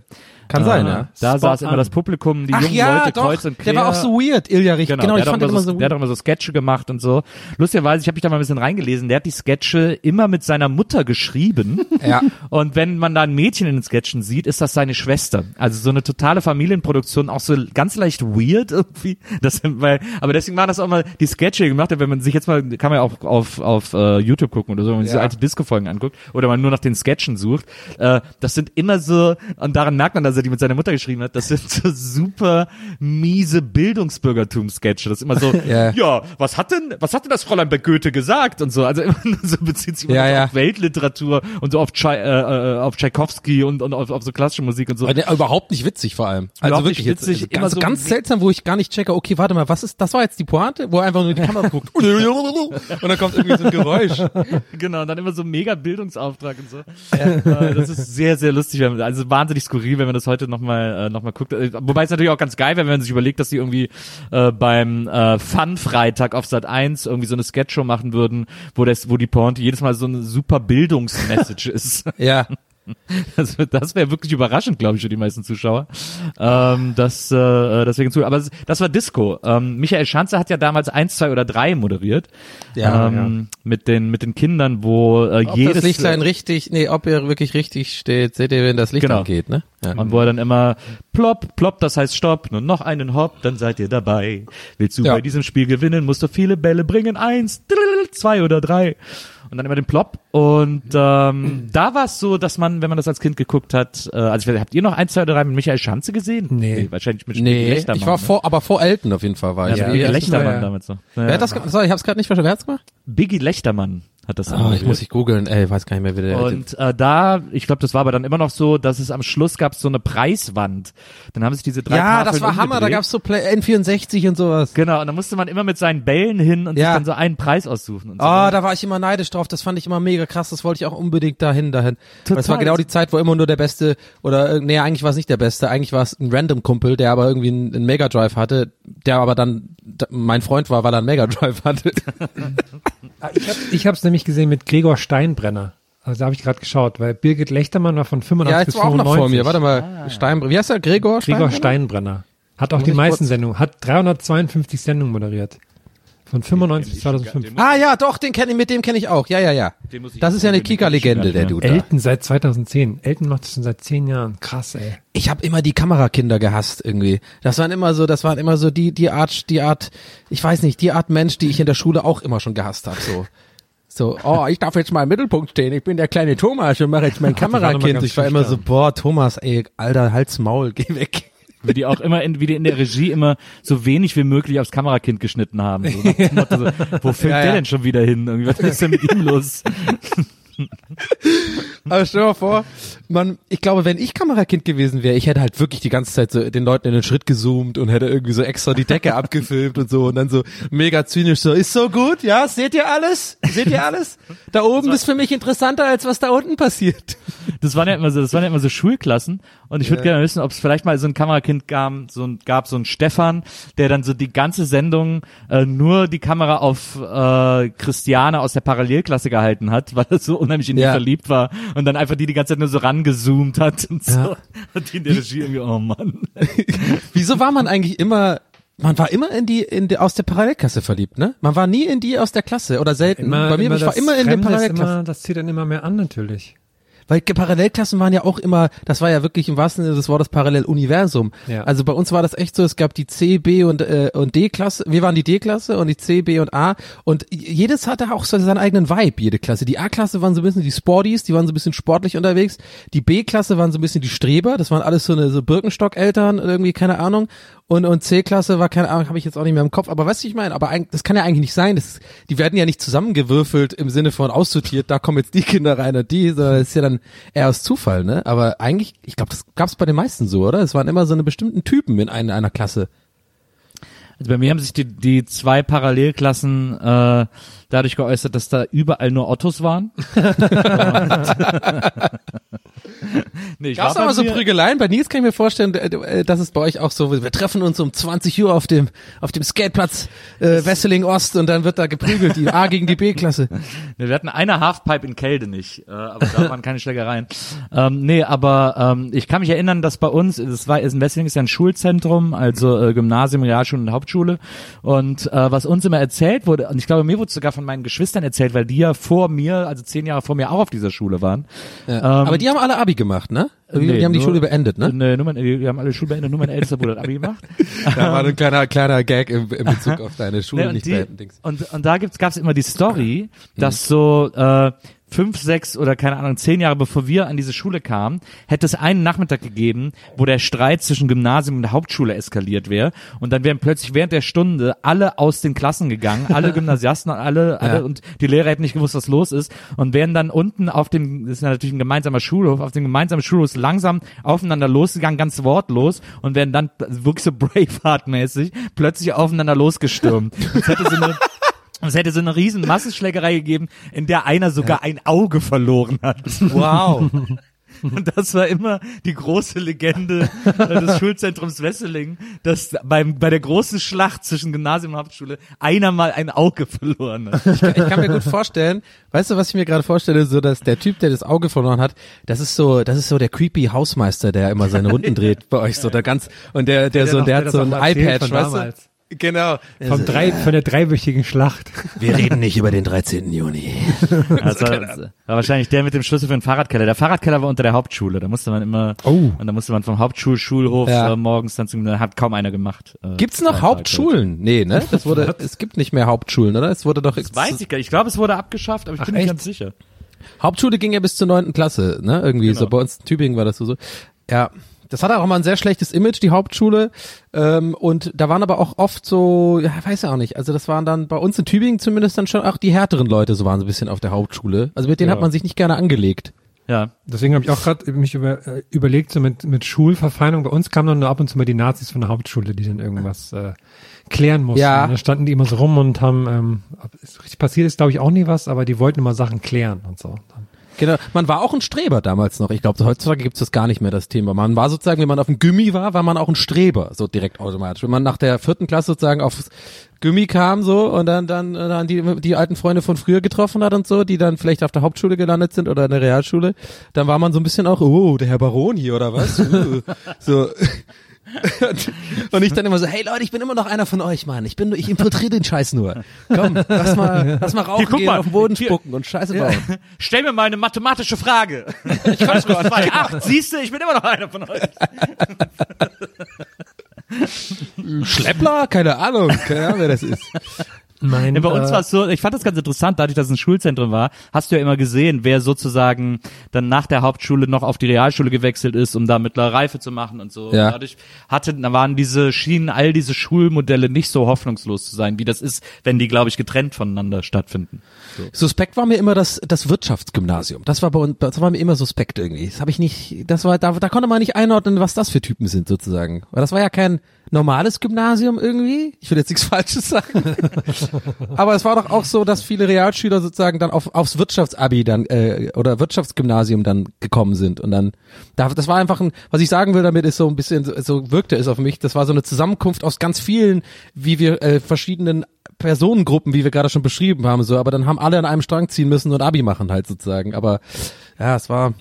Kann sein, ja. Da Spot saß immer on. das Publikum, die Ach jungen ja, Leute doch, kreuz und quer. der war auch so weird, Ilja Richter. Genau, Genau, der, ich hat fand auch den immer immer so, so der hat auch immer so Sketche gemacht und so. Lustigerweise, ich habe mich da mal ein bisschen reingelesen, der hat die Sketche immer mit seiner Mutter geschrieben. Ja. Und wenn man da ein Mädchen in den Sketchen sieht, ist das seine Schwester. Also so eine totale Familienproduktion, auch so ganz leicht weird irgendwie. Das, weil, aber deswegen waren das auch mal die Sketche gemacht, wenn man sich jetzt mal, kann man ja auch auf, auf uh, YouTube gucken oder so, wenn man sich so Ja. alte Disco-Folgen anguckt oder man nur nach den Sketchen sucht. Äh, das sind immer so, und daran merkt man, dass er die mit seiner Mutter geschrieben hat, das sind so super miese Bildungsbürgertum-Sketche. Das ist immer so, Ja. ja, was hat denn, was hat denn das Fräulein bei Goethe gesagt und so. Also immer nur so bezieht sich immer Ja, ja. auf Weltliteratur und so auf, Tschai, äh, äh, auf Tchaikovsky und, und auf, auf so klassische Musik und so. Aber überhaupt nicht witzig vor allem. Also Überhaupt wirklich nicht jetzt, witzig, also immer ganz, so ganz seltsam, wo ich gar nicht checke, okay, warte mal, was ist, das war jetzt die Pointe, wo er einfach nur in die Kamera guckt. und dann kommt irgendwie so ein Geräusch. Genau, und dann immer so mega Bildungsauftrag und so. Äh, das ist sehr, sehr lustig. Also wahnsinnig skurril, wenn man das heute nochmal äh, noch mal guckt. Äh, Wobei es natürlich auch ganz geil wäre, wenn man sich überlegt, dass die irgendwie äh, beim äh, Fun-Freitag auf Sat 1 irgendwie so eine Sketchshow machen würden, wo das, wo die Pointe jedes Mal so eine super Bildungsmessage ist. Ja. Das, das wäre wirklich überraschend, glaube ich, für die meisten Zuschauer. Ähm, das, äh, deswegen zu. Aber das war Disco. Ähm, Michael Schanze hat ja damals eins, zwei oder drei moderiert. Ja, ähm, Mit den mit den Kindern, wo äh, Ob jedes das Lichtlein richtig, nee, ob er wirklich richtig steht, seht ihr, wenn das Licht Genau. angeht, ne? Ja. und wo er dann immer plopp, plopp, das heißt stopp, nur noch einen Hopp, dann seid ihr dabei. Willst du Ja. bei diesem Spiel gewinnen, musst du viele Bälle bringen, eins, zwei oder drei. Und dann immer den Plop. Und ähm, da war es so, dass man, wenn man das als Kind geguckt hat, äh, also habt ihr noch eins, zwei oder drei mit Michael Schanze gesehen? Nee. wahrscheinlich mit Nee, Lechtermann, ich war ne? vor, aber vor Elton auf jeden Fall war ich. ja, heißt Lechtermann ja. damals noch. Wer hat das, sorry, ich hab's gerade nicht verstanden, wer hat's gemacht? Biggie Lechtermann hat das Oh, ich muss ich googeln, ey, weiß gar nicht mehr, wie der Und äh, da, ich glaube, das war aber dann immer noch so, dass es am Schluss gab so eine Preiswand. Dann haben sich diese drei Ja, Tafeln das war Hammer, da umgedreht. gab's so Play N64 und sowas. Genau, und dann musste man immer mit seinen Bällen hin und Ja. sich dann so einen Preis aussuchen. Und so. Oh, da war ich immer neidisch drauf. Das fand ich immer mega krass. Das wollte ich auch unbedingt dahin, dahin. Weil Das war genau die Zeit, wo immer nur der Beste oder äh, nee, eigentlich war es nicht der Beste. Eigentlich war es ein random Kumpel, der aber irgendwie einen, einen Mega Drive hatte, der aber dann mein Freund war, weil er einen Mega Drive hatte. Ich habe ich hab's nämlich gesehen mit Gregor Steinbrenner. Also da habe ich gerade geschaut, weil Birgit Lechtermann war von 85 ja, bis jetzt war auch 95. noch vor mir. Warte mal, Steinbrenner. Wie heißt er? Gregor? Gregor Steinbrenner? Steinbrenner. Hat auch Muss die ich meisten Sendungen, hat 352 Sendungen moderiert. Von 95 bis 2005. Ah ja, doch, den kenne ich, mit dem kenne ich auch. Ja, ja, ja. Den muss ich Das ist ja eine Kika-Legende, der. Dude. da. Elton seit 2010. Elton macht das schon seit zehn Jahren. Krass, ey. Ich habe immer die Kamerakinder gehasst irgendwie. Das waren immer so, das waren immer so die die Art, die Art, ich weiß nicht, die Art Mensch, die ich in der Schule auch immer schon gehasst habe. So, so, oh, ich darf jetzt mal im Mittelpunkt stehen. Ich bin der kleine Thomas und mache jetzt mein Ach, Kamerakind. Ich war immer so, boah, Thomas, ey, alter Hals Maul, geh weg. Wie die auch immer in, wie die in der Regie immer so wenig wie möglich aufs Kamerakind geschnitten haben. So Motto so, wo filmt Ja, der ja. denn schon wieder hin? Irgendwie, was ist denn mit ihm los? Aber stell dir mal vor, man, ich glaube, wenn ich Kamerakind gewesen wäre, ich hätte halt wirklich die ganze Zeit so den Leuten in den Schritt gezoomt und hätte irgendwie so extra die Decke abgefilmt und so und dann so mega zynisch so, ist so gut, ja, seht ihr alles? Seht ihr alles? Da oben ist für mich interessanter, als was da unten passiert. Das waren ja immer so, das waren ja immer so Schulklassen. Und ich würde gerne wissen, ob es vielleicht mal so ein Kamerakind gab, so ein, gab, so ein Stefan, der dann so die ganze Sendung äh, nur die Kamera auf äh, Christiane aus der Parallelklasse gehalten hat, weil er so unheimlich in Ja. verliebt war und dann einfach die die ganze Zeit nur so rangezoomt hat und so. Und die in der Regie irgendwie, oh Mann. Wieso war man eigentlich immer man war immer in die, in die aus der Parallelklasse verliebt, ne? Man war nie in die aus der Klasse oder selten. Bei mir, ich war immer in ist Parallelklassen. Immer, das zieht dann immer mehr an, natürlich. Weil Parallelklassen waren ja auch immer, das war ja wirklich im wahrsten Sinne des Wortes Paralleluniversum. Ja. Also bei uns war das echt so, es gab die C, B und, äh, und D-Klasse, wir waren die D-Klasse und die C, B und A und jedes hatte auch so seinen eigenen Vibe, jede Klasse. Die A-Klasse waren so ein bisschen die Sporties, die waren so ein bisschen sportlich unterwegs. Die B-Klasse waren so ein bisschen die Streber, das waren alles so eine so Birkenstock-Eltern, irgendwie, keine Ahnung. Und, und C-Klasse war, keine Ahnung, habe ich jetzt auch nicht mehr im Kopf, aber weißt du, ich meine, aber das kann ja eigentlich nicht sein. Das, die werden ja nicht zusammengewürfelt im Sinne von aussortiert, da kommen jetzt die Kinder rein und die, sondern das ist ja dann eher aus Zufall, ne? Aber eigentlich, ich glaube, das gab's bei den meisten so, oder? Es waren immer so eine bestimmten Typen in einer, einer Klasse. Also bei mir haben sich die, die zwei Parallelklassen äh, dadurch geäußert, dass da überall nur Ottos waren. nee, Gab's war aber bei so Prügeleien? Bei Nils kann ich mir vorstellen, äh, äh, dass es bei euch auch so, wir treffen uns um 20 Uhr auf dem, auf dem Skateplatz äh, Wesseling Ost und dann wird da geprügelt, die A gegen die B-Klasse. Nee, wir hatten eine Halfpipe in Kelde nicht, äh, aber da waren keine Schlägereien. Ähm, nee, aber ähm, ich kann mich erinnern, dass bei uns, das war, in Wesseling ist ja ein Schulzentrum, also äh, Gymnasium, Realschule und Hauptschule. Und äh, was uns immer erzählt wurde, und ich glaube, mir wurde sogar von meinen Geschwistern erzählt, weil die ja vor mir, also zehn Jahre vor mir auch auf dieser Schule waren. Ja. aber die haben alle Abi gemacht, ne? Die, Nee, die haben die nur- Schule beendet, ne? Nee, nur mein, die haben alle Schule beendet, nur mein ältester Bruder hat Abi gemacht. Da war ein kleiner, kleiner Gag im, im Bezug auf deine Schule Nee, und, nicht die, beenden, und, und da gibt's, gab's immer die Story, dass so äh, fünf, sechs oder keine Ahnung, zehn Jahre bevor wir an diese Schule kamen, hätte es einen Nachmittag gegeben, wo der Streit zwischen Gymnasium und Hauptschule eskaliert wäre. Und dann wären plötzlich während der Stunde alle aus den Klassen gegangen, alle Gymnasiasten, alle, alle Ja. und die Lehrer hätten nicht gewusst, was los ist. Und wären dann unten auf dem, das ist ja natürlich ein gemeinsamer Schulhof, auf dem gemeinsamen Schulhof langsam aufeinander losgegangen, ganz wortlos und wären dann wirklich so Braveheart-mäßig plötzlich aufeinander losgestürmt. Es hätte so eine es hätte so eine riesen Massenschlägerei gegeben, in der einer sogar ein Auge verloren hat. Wow. Und das war immer die große Legende äh, des Schulzentrums Wesseling, dass beim, bei der großen Schlacht zwischen Gymnasium und Hauptschule einer mal ein Auge verloren hat. Ich kann mir gut vorstellen, weißt du, was ich mir gerade vorstelle, so dass der Typ, der das Auge verloren hat, das ist so, das ist so der creepy Hausmeister, der immer seine Runden dreht bei euch so, der ganz und der der, Der so noch- der der hat so ein iPad, weißt damals. du? Genau. Vom drei, von der dreiwöchigen Schlacht. Wir reden nicht über den 13. Juni. Also, das war wahrscheinlich der mit dem Schlüssel für den Fahrradkeller. Der Fahrradkeller war unter der Hauptschule. Da musste man immer, Oh. und da musste man vom Hauptschulschulhof Ja. äh, morgens dann zum, hat kaum einer gemacht. Äh, Gibt's noch Hauptschulen? Nee, ne? Das wurde es gibt nicht mehr Hauptschulen, oder? Es wurde doch Das weiß ich gar nicht. Ich glaube, es wurde abgeschafft, aber ich Ach, bin nicht echt? ganz sicher. Hauptschule ging ja bis zur neunten Klasse, ne? Irgendwie so Genau. bei uns in Tübingen war das so so. Ja, Das hatte auch mal ein sehr schlechtes Image, die Hauptschule. Ähm, und da waren aber auch oft so, ja, weiß ja auch nicht. Also das waren dann bei uns in Tübingen zumindest dann schon auch die härteren Leute, so waren so ein bisschen auf der Hauptschule. Also mit denen Ja. hat man sich nicht gerne angelegt. Ja. Deswegen habe ich auch gerade mich über, äh, überlegt, so mit, mit Schulverfeindung. Bei uns kamen dann nur ab und zu mal die Nazis von der Hauptschule, die dann irgendwas äh, klären mussten. Ja. Und dann standen die immer so rum und haben, ähm, ob es richtig passiert ist, glaube ich, auch nie was, aber die wollten immer Sachen klären und so. Dann Genau. Man war auch ein Streber damals noch. Ich glaube, heutzutage gibt's das gar nicht mehr, das Thema. Man war sozusagen, wenn man auf dem Gummi war, war man auch ein Streber, so direkt automatisch. Wenn man nach der vierten Klasse sozusagen aufs Gummi kam so und dann dann dann die die alten Freunde von früher getroffen hat und so, die dann vielleicht auf der Hauptschule gelandet sind oder in der Realschule, dann war man so ein bisschen auch, oh, der Herr Baron hier oder was? Uh, so und ich dann immer so, hey Leute, ich bin immer noch einer von euch, Mann. Ich bin, ich infiltriere den Scheiß nur. Komm, lass mal, lass mal rauchen Hier, gehen, mal. auf den Boden Hier. spucken und Scheiße bauen. Stell mir mal eine mathematische Frage. Ich kann sogar zwei acht. Siehst du, ich bin immer noch einer von euch. Schleppler? Keine Ahnung, keine Ahnung, wer das ist. Mein, Ja, bei uns äh, war es so, ich fand das ganz interessant, dadurch, dass es ein Schulzentrum war, hast du ja immer gesehen, wer sozusagen dann nach der Hauptschule noch auf die Realschule gewechselt ist, um da mittlere Reife zu machen und so. Ja. Und dadurch hatte, da waren diese, schienen all diese Schulmodelle nicht so hoffnungslos zu sein, wie das ist, wenn die, glaube ich, getrennt voneinander stattfinden. Suspekt war mir immer das, das Wirtschaftsgymnasium. Das war bei uns, das war mir immer suspekt irgendwie. Das habe ich nicht, das war, da, da konnte man nicht einordnen, was das für Typen sind sozusagen. Weil das war ja kein normales Gymnasium irgendwie. Ich will jetzt nichts Falsches sagen. Aber es war doch auch so, dass viele Realschüler sozusagen dann auf, aufs Wirtschaftsabi dann, äh, oder Wirtschaftsgymnasium dann gekommen sind. Und dann, da, das war einfach ein, was ich sagen will damit ist so ein bisschen, so, so wirkte es auf mich, das war so eine Zusammenkunft aus ganz vielen, wie wir, äh, verschiedenen Personengruppen, wie wir gerade schon beschrieben haben, so, aber dann haben alle an einem Strang ziehen müssen und Abi machen halt sozusagen. Aber ja, es war,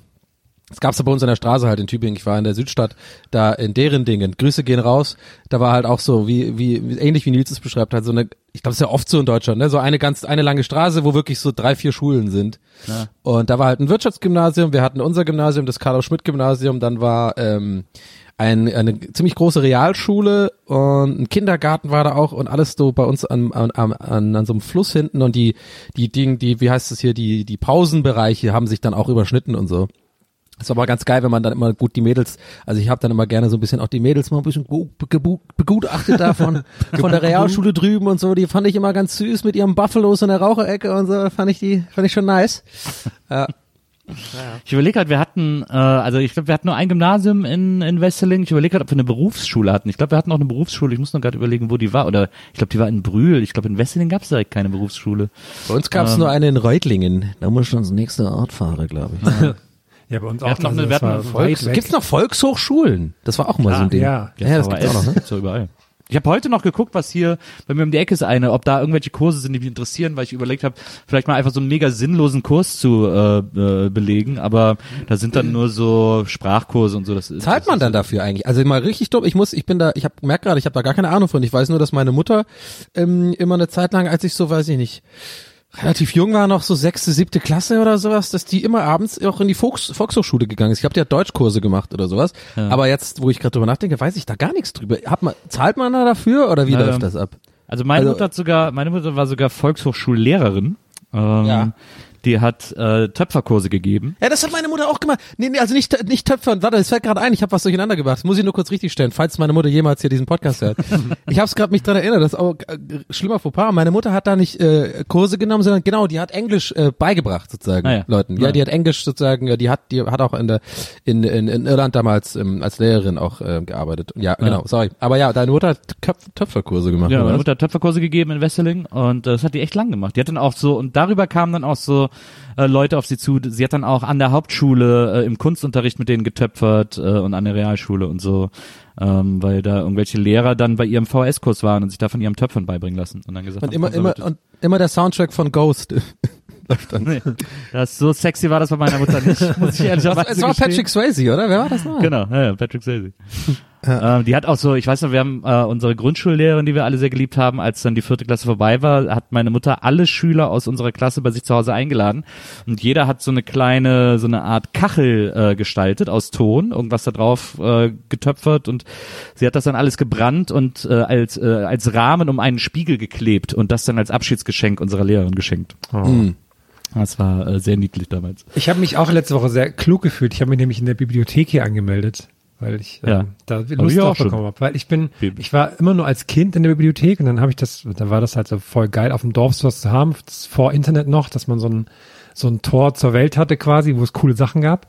es gab's ja bei uns an der Straße halt in Tübingen. Ich war in der Südstadt, da in deren Dingen. Grüße gehen raus. Da war halt auch so, wie, wie, ähnlich wie Nils es beschreibt, halt so eine, ich glaube, es ist ja oft so in Deutschland, ne? So eine ganz, eine lange Straße, wo wirklich so drei, vier Schulen sind. Und da war halt ein Wirtschaftsgymnasium, wir hatten unser Gymnasium, das Karl-Schmidt-Gymnasium, dann war ähm, ein, eine ziemlich große Realschule und ein Kindergarten war da auch und alles so bei uns an, an, an, an so einem Fluss hinten und die, die Ding, die, wie heißt es hier, die, die Pausenbereiche haben sich dann auch überschnitten und so. Das war aber ganz geil, wenn man dann immer gut die Mädels, also ich habe dann immer gerne so ein bisschen auch die Mädels mal ein bisschen begutachtet davon, von der Realschule drüben und so, die fand ich immer ganz süß mit ihrem Buffalos in der Raucherecke und so, fand ich die, fand ich schon nice. Ja. Ich überlege halt, wir hatten, äh, also ich glaube, wir hatten nur ein Gymnasium in, in Wesseling. Ich überlege halt, ob wir eine Berufsschule hatten. Ich glaube, wir hatten auch eine Berufsschule. Ich muss noch gerade überlegen, wo die war. Oder ich glaube, die war in Brühl. Ich glaube, in Wesseling gab es direkt keine Berufsschule. Bei uns gab es nur eine in Reutlingen. Da muss ich schon ins nächste Ort fahren, glaube ich. ja, bei uns Wir auch. hatten noch also eine- wir hatten noch. Gibt's Volkshochschulen? Das war auch mal so ein Ding. ja. ja, das gibt's auch noch. Ne? Doch überall. Ich habe heute noch geguckt, was hier bei mir um die Ecke ist eine, ob da irgendwelche Kurse sind, die mich interessieren, weil ich überlegt habe, vielleicht mal einfach so einen mega sinnlosen Kurs zu äh, äh, belegen, aber da sind dann nur so Sprachkurse und so. Das ist, Zahlt man dann dafür eigentlich? Also mal richtig dumm. Ich muss, ich bin da, ich habe merk gerade, ich habe da gar keine Ahnung von. Ich weiß nur, dass meine Mutter ähm, immer eine Zeit lang, als ich so, weiß ich nicht, relativ jung war, noch so sechste, siebte Klasse oder sowas, dass die immer abends auch in die Volks Volkshochschule gegangen ist. Ich die hat Deutschkurse gemacht oder sowas. Aber jetzt, wo ich gerade drüber nachdenke, weiß ich da gar nichts drüber. Hat man, zahlt man da dafür oder wie Na, läuft das ab? Also meine Also- Mutter hat sogar, meine Mutter war sogar Volkshochschullehrerin. Ähm, Ja. Die hat äh, Töpferkurse gegeben. Ja, das hat meine Mutter auch gemacht. Nee, nee, also nicht, nicht Töpfern. Warte, es fällt gerade ein, ich habe was durcheinander gebracht. Das muss ich nur kurz richtig stellen, falls meine Mutter jemals hier diesen Podcast hört. ich habe es gerade mich dran erinnert, das ist auch äh, schlimmer Fauxpas. Meine Mutter hat da nicht äh, Kurse genommen, sondern genau, die hat Englisch äh, beigebracht sozusagen Ah ja. Leuten. Ja, Ah. die hat Englisch sozusagen, ja, die hat die hat auch in der in, in, in Irland damals ähm, als Lehrerin auch äh, gearbeitet. Ja, genau, sorry. Aber ja, deine Mutter hat Köpf Töpferkurse gemacht. Ja, meine? Mutter hat Töpferkurse gegeben in Wesseling und äh, das hat die echt lang gemacht. Die hat dann auch so, und darüber kamen dann auch so äh, Leute auf sie zu. Sie hat dann auch an der Hauptschule äh, im Kunstunterricht mit denen getöpfert äh, und an der Realschule und so, ähm, weil da irgendwelche Lehrer dann bei ihrem VS-Kurs waren und sich da von ihrem Töpfern beibringen lassen. Und dann gesagt und haben, immer immer und immer der Soundtrack von Ghost. Nee, das so sexy war das bei meiner Mutter nicht, muss ich ehrlicherweise Es war. Patrick Swayze, oder? Wer war das noch? Genau, ja, Patrick Swayze. Ähm, die hat auch so, ich weiß noch, wir haben äh, unsere Grundschullehrerin, die wir alle sehr geliebt haben, als dann die vierte Klasse vorbei war, hat meine Mutter alle Schüler aus unserer Klasse bei sich zu Hause eingeladen und jeder hat so eine kleine, so eine Art Kachel äh, gestaltet aus Ton, irgendwas da drauf äh, getöpfert und sie hat das dann alles gebrannt und äh, als äh, als Rahmen um einen Spiegel geklebt und das dann als Abschiedsgeschenk unserer Lehrerin geschenkt. Hm. Das war äh, sehr niedlich damals. Ich habe mich auch letzte Woche sehr klug gefühlt. Ich habe mich nämlich in der Bibliothek hier angemeldet. Weil ich Ja. ähm, da Lust ich auch drauf bekommen habe. Weil ich bin, ich war immer nur als Kind in der Bibliothek und dann habe ich das, da war das halt so voll geil, auf dem Dorf sowas zu haben, vor Internet noch, dass man so ein, so ein Tor zur Welt hatte quasi, wo es coole Sachen gab.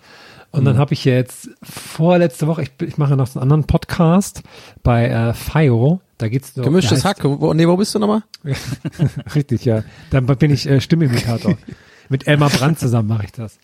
Und Mhm. dann habe ich jetzt vorletzte Woche, ich, ich mache noch so einen anderen Podcast bei äh, FIO, da geht's so, Gemischtes Hack. Wo, nee, wo bist du nochmal? Richtig, ja. Dann bin ich äh, Stimmimitator. Mit Elmar Brandt zusammen mache ich das.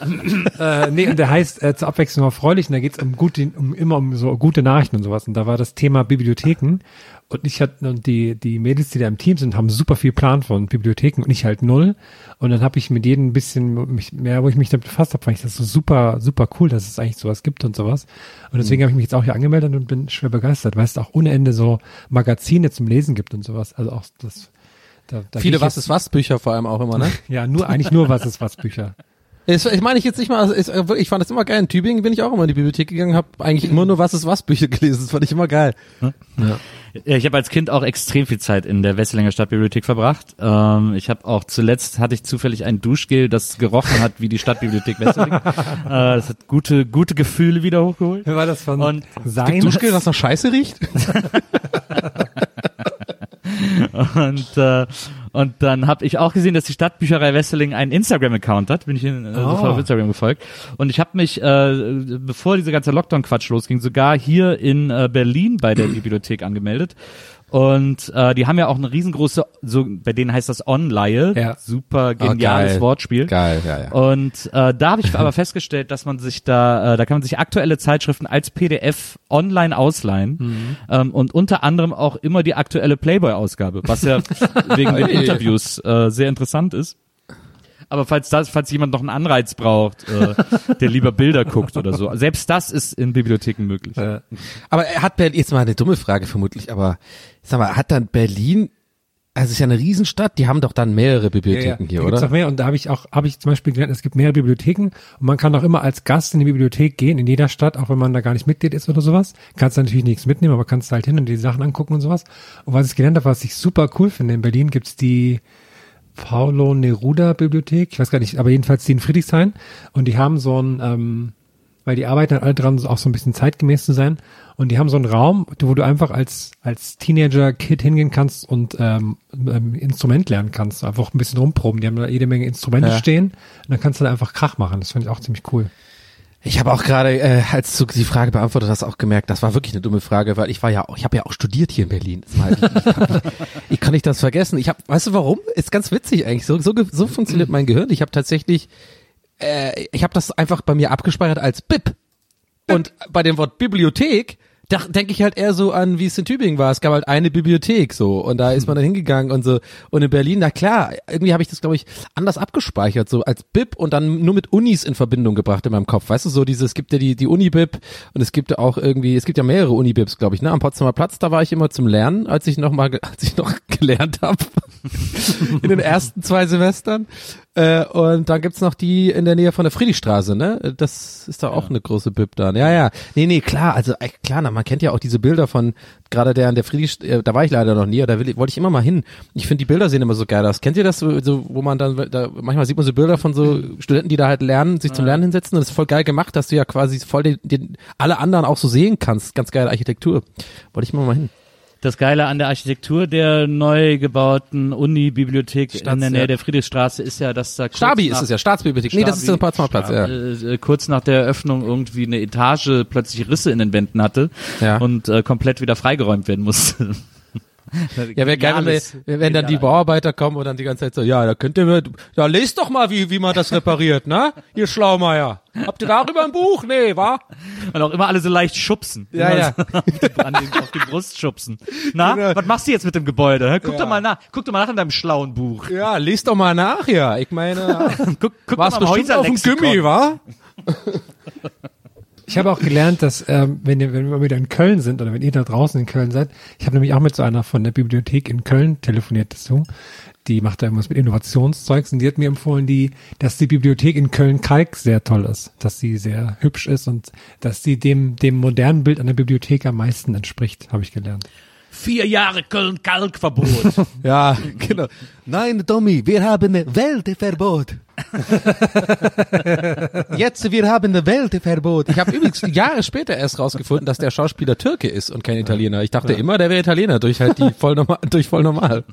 äh, nee, und der heißt äh, zur Abwechslung erfreulich und da geht's um gute, um immer um so gute Nachrichten und sowas. Und da war das Thema Bibliotheken. Und ich hatte, und die, die Mädels, die da im Team sind, haben super viel Plan von Bibliotheken und ich halt null. Und dann habe ich mit jedem ein bisschen mich, mehr, wo ich mich damit befasst habe, fand ich das so super, super cool, dass es eigentlich sowas gibt und sowas. Und deswegen habe ich mich jetzt auch hier angemeldet und bin schwer begeistert, weil es auch ohne Ende so Magazine zum Lesen gibt und sowas. Also auch das, da, da Viele Was ist was Bücher vor allem auch immer, ne? ja, nur, eigentlich nur was ist was Bücher. Ich meine ich jetzt nicht mal, äh, ich fand das immer geil. In Tübingen bin ich auch immer in die Bibliothek gegangen, habe eigentlich immer nur Was ist was Bücher gelesen. Das fand ich immer geil. Ja, Ich habe als Kind auch extrem viel Zeit in der Wesselinger Stadtbibliothek verbracht. Ähm, ich habe auch zuletzt hatte ich zufällig ein Duschgel, das gerochen hat wie die Stadtbibliothek Wesseling. äh, das hat gute gute Gefühle wieder hochgeholt. Wer war das von Und sein? Duschgel, das nach Scheiße riecht? Und, äh, und dann habe ich auch gesehen, dass die Stadtbücherei Wesseling einen Instagram-Account hat. Bin ich in, äh, sofort auf Instagram gefolgt. Und ich habe mich, äh, bevor dieser ganze Lockdown-Quatsch losging, sogar hier in äh, Berlin bei der Bibliothek angemeldet. Und äh, die haben ja auch eine riesengroße, so bei denen heißt das Online, Ja. super geniales geil. Wortspiel. Geil, ja, ja. Und äh, da habe ich aber festgestellt, dass man sich da, äh, da kann man sich aktuelle Zeitschriften als PDF online ausleihen ähm, und unter anderem auch immer die aktuelle Playboy-Ausgabe, was ja wegen den Interviews äh, sehr interessant ist. Aber falls das, falls jemand noch einen Anreiz braucht, äh, der lieber Bilder guckt oder so, selbst das ist in Bibliotheken möglich. Äh, Aber er hat Berlin, jetzt mal eine dumme Frage vermutlich, aber sag mal, hat dann Berlin, also es ist ja eine Riesenstadt, die haben doch dann mehrere Bibliotheken hier, da gibt's oder? Noch mehr und da habe ich auch, habe ich zum Beispiel gelernt, es gibt mehrere Bibliotheken und man kann auch immer als Gast in die Bibliothek gehen, in jeder Stadt, auch wenn man da gar nicht Mitglied ist oder sowas. Kannst natürlich nichts mitnehmen, aber kannst halt hin und die Sachen angucken und sowas. Und was ich gelernt habe, was ich super cool finde, in Berlin gibt's die Paulo Neruda Bibliothek, ich weiß gar nicht, aber jedenfalls die in Friedrichshain und die haben so ein, ähm, weil die arbeiten halt alle dran, auch so ein bisschen zeitgemäß zu sein. Und die haben so einen Raum, wo du einfach als, als Teenager-Kid hingehen kannst und ähm, ähm, Instrument lernen kannst. Einfach ein bisschen rumproben. Die haben da jede Menge Instrumente Ja. stehen und dann kannst du da einfach Krach machen. Das fand ich auch ziemlich cool. Ich habe auch gerade, äh, als du die Frage beantwortet hast, auch gemerkt, das war wirklich eine dumme Frage, weil ich war ja, auch- ich habe ja auch studiert hier in Berlin. War- Ich, hab, ich kann nicht das vergessen. Ich habe, weißt du warum? Ist ganz witzig eigentlich. So, so, so funktioniert mein Gehirn. Ich habe tatsächlich, äh, ich habe das einfach bei mir abgespeichert als BIP. Und bei dem Wort Bibliothek, da denke ich halt eher so an, wie es in Tübingen war. Es gab halt eine Bibliothek so und da ist man dann hingegangen und so. Und in Berlin, na klar, irgendwie habe ich das, glaube ich, anders abgespeichert, so als BIP und dann nur mit Unis in Verbindung gebracht in meinem Kopf. Weißt du, so dieses, es gibt ja die, die Uni-BIP und es gibt ja auch irgendwie, es gibt ja mehrere Uni-BIPs, glaube ich, ne? Am Potsdamer Platz, da war ich immer zum Lernen, als ich noch mal, als ich noch gelernt habe. in den ersten zwei Semestern. Äh, und dann gibt's noch die in der Nähe von der Friedrichstraße, ne? Das ist da auch eine große Bib dann. Ja, ja. Nee, nee, klar, also äh, klar, na, man kennt ja auch diese Bilder von gerade der an der Friedrich, äh, da war ich leider noch nie, da will, ich- wollte ich immer mal hin. Ich finde die Bilder sehen immer so geil aus. Kennt ihr das so, so wo man dann da manchmal sieht man so Bilder von so Studenten, die da halt lernen, sich zum Lernen hinsetzen und das ist voll geil gemacht, dass du ja quasi voll den, den alle anderen auch so sehen kannst. Ganz geile Architektur. Wollte ich immer mal hin. Das Geile an der Architektur der neu gebauten Uni-Bibliothek in der Nähe der Friedrichstraße ist ja, dass da kurz Stabi nach- ist es ja, Staatsbibliothek. Nee, das ist der Potsdamer Platz, ja. äh, äh, kurz nach der Eröffnung irgendwie eine Etage plötzlich Risse in den Wänden hatte Ja. und äh, komplett wieder freigeräumt werden musste. Ja, wäre geil, wenn, wenn dann die Bauarbeiter kommen und dann die ganze Zeit so, ja, da könnt ihr mir, ja, lest doch mal, wie, wie man das repariert, ne? Ihr Schlaumeier. Habt ihr darüber ein Buch? Nee, wa? Und auch immer alle so leicht schubsen. Ja, Immer ja. So an den, auf die Brust schubsen. Na, Genau. was machst du jetzt mit dem Gebäude? hä? Guck Ja. doch mal nach, guck doch mal nach in deinem schlauen Buch. Ja, lest doch mal nach, ja. Ich meine, Guck, guck war's doch mal im bestimmt auf dem. Gummi, wa? Ich habe auch gelernt, dass ähm, wenn, ihr, wenn wir wieder in Köln sind oder wenn ihr da draußen in Köln seid, ich habe nämlich auch mit so einer von der Bibliothek in Köln telefoniert dazu. Die macht da irgendwas mit Innovationszeugs und die hat mir empfohlen, die, dass die Bibliothek in Köln-Kalk sehr toll ist, dass sie sehr hübsch ist und dass sie dem, dem modernen Bild an der Bibliothek am meisten entspricht, habe ich gelernt. Vier Jahre Köln-Kalk-Verbot. Ja, genau. Nein, Tommy, wir haben Weltverbot. Jetzt, wir haben ein Weltverbot. Ich habe übrigens Jahre später erst rausgefunden, dass der Schauspieler Türke ist und kein Italiener. Ich dachte immer, der wäre Italiener durch halt die voll normal, durch voll normal.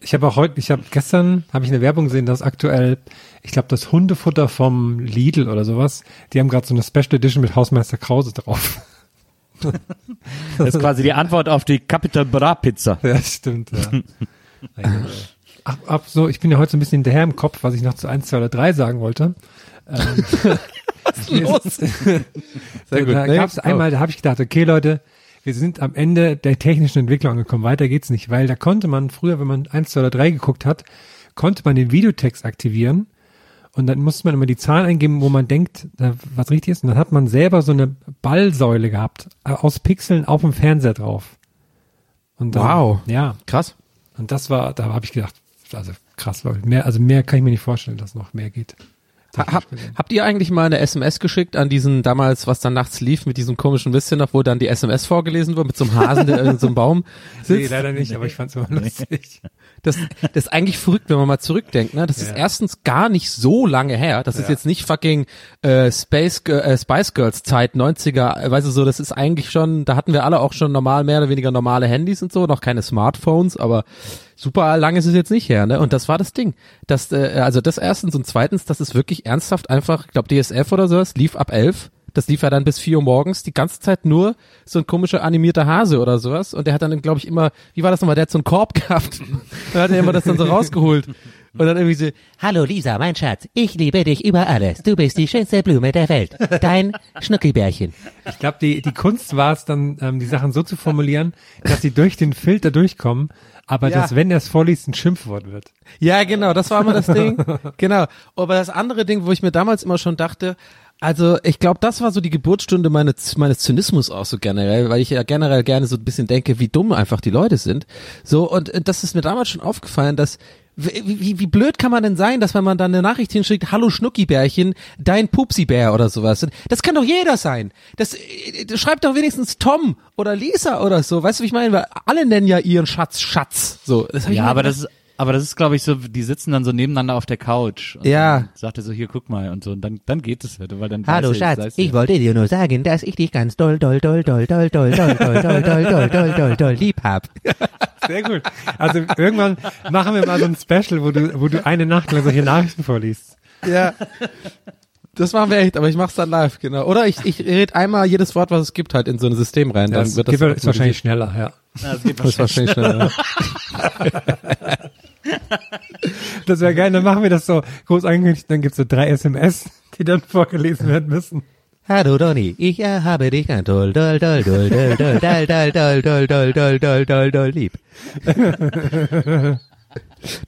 Ich habe auch heute, ich habe gestern habe ich eine Werbung gesehen, dass aktuell, ich glaube, das Hundefutter vom Lidl oder sowas, die haben gerade so eine Special Edition mit Hausmeister Krause drauf. Das ist quasi die Antwort auf die Capital Bra Pizza. Ja, stimmt, ja. Ach, ab, so, ich bin ja heute so ein bisschen hinterher im Kopf, was ich noch zu 1, 2 oder 3 sagen wollte. Ähm, was ist los? Sehr gut. Da Nee, gab's oh. einmal, da habe ich gedacht, okay Leute, wir sind am Ende der technischen Entwicklung angekommen. Weiter geht's nicht, weil da konnte man früher, wenn man 1, 2 oder 3 geguckt hat, konnte man den Videotext aktivieren und dann musste man immer die Zahlen eingeben, wo man denkt, was richtig ist. Und dann hat man selber so eine Ballsäule gehabt, äh, aus Pixeln auf dem Fernseher drauf. Und dann, Wow. Ja, Krass. und das war, da habe ich gedacht, also krass, Leute, mehr, also mehr kann ich mir nicht vorstellen, dass noch mehr geht. Ha, hab, habt ihr eigentlich mal eine SMS geschickt an diesen damals, was dann nachts lief, mit diesem komischen Wissen noch, wo dann die SMS vorgelesen wurde, mit so einem Hasen, der in so einem Baum Nee, sitzt? leider nicht, aber ich fand's immer lustig. Das, das ist eigentlich verrückt, wenn man mal zurückdenkt. Ne? Das ist Ja. erstens gar nicht so lange her. Das ist Ja. jetzt nicht fucking äh, Space, äh, Spice Girls Zeit, 90er. äh, Weißt du so, das ist eigentlich schon, da hatten wir alle auch schon normal, mehr oder weniger normale Handys und so, noch keine Smartphones, aber super lang ist es jetzt nicht her. Ne? Und das war das Ding. Das, äh, also das erstens und zweitens, das ist wirklich ernsthaft einfach, ich glaube DSF oder sowas, lief ab elf. Das lief ja dann bis vier Uhr morgens, die ganze Zeit nur so ein komischer animierter Hase oder sowas. Und der hat dann, glaube ich, immer, wie war das nochmal, der hat so einen Korb gehabt. Dann hat er immer das dann so rausgeholt. Und dann irgendwie so, Hallo Lisa, mein Schatz, ich liebe dich über alles. Du bist die schönste Blume der Welt. Dein Schnuckibärchen. Ich glaube, die, die Kunst war es dann, ähm, die Sachen so zu formulieren, dass sie durch den Filter durchkommen, aber Ja. dass, wenn er es vorliest, ein Schimpfwort wird. Ja, genau, das war immer das Ding. Genau. Aber das andere Ding, wo ich mir damals immer schon dachte, also ich glaube, das war so die Geburtsstunde meines, meines Zynismus auch so generell, weil ich ja generell gerne so ein bisschen denke, wie dumm einfach die Leute sind. So, und äh, das ist mir damals schon aufgefallen, dass wie, wie, wie blöd kann man denn sein, dass wenn man dann eine Nachricht hinschickt, hallo Schnuckibärchen, dein Pupsibär oder sowas. Das kann doch jeder sein. Das äh, schreibt doch wenigstens Tom oder Lisa oder so. Weißt du, wie ich meine? Weil alle nennen ja ihren Schatz Schatz. So, das Ja, aber das ist, aber das ist, glaube ich, so, die sitzen dann so nebeneinander auf der Couch. Und Ja. Dann sagt er so, hier, guck mal, und so, und dann, dann geht es wieder, weil dann Hallo er, Schatz, ich er. wollte dir nur sagen, dass ich dich ganz doll, doll, doll, doll, doll, doll, doll, doll, doll, doll, doll, doll, doll, doll lieb hab. Sehr gut. Also irgendwann machen wir mal so ein Special, wo du, wo du eine Nacht lang solche Nachrichten vorliest. Ja. Das machen wir echt, aber ich mach's dann live, genau. Oder ich, ich red einmal jedes Wort, was es gibt, halt in so ein System rein. Dann Das wird das geht, ist wahrscheinlich schneller, ja. Ja, das geht das ist wahrscheinlich schneller. Das wäre geil, dann machen wir das so groß angekündigt, dann gibt's so drei SMS, die dann vorgelesen werden müssen. Hallo Donny, ich äh, habe dich ganz doll, doll, doll, doll, doll, doll, doll, doll, doll, doll, doll, doll, doll, doll, doll lieb.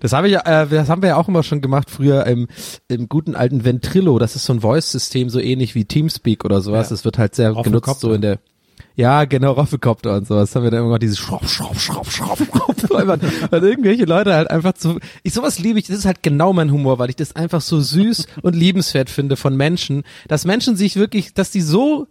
Das habe ich, ja, äh, das haben wir ja auch immer schon gemacht früher im, im guten alten Ventrilo. Das ist so ein Voice-System, so ähnlich wie Teamspeak oder sowas. Ja. Das wird halt sehr genutzt, so in der, ja, genau, Roffelkopter und sowas. Haben wir dann immer dieses Schraub, Schraub, Schraub, Schraub, Schraub, weil irgendwelche Leute halt einfach zu, ich sowas liebe ich, das ist halt genau mein Humor, weil ich das einfach so süß und liebenswert finde von Menschen, dass Menschen sich wirklich, dass die so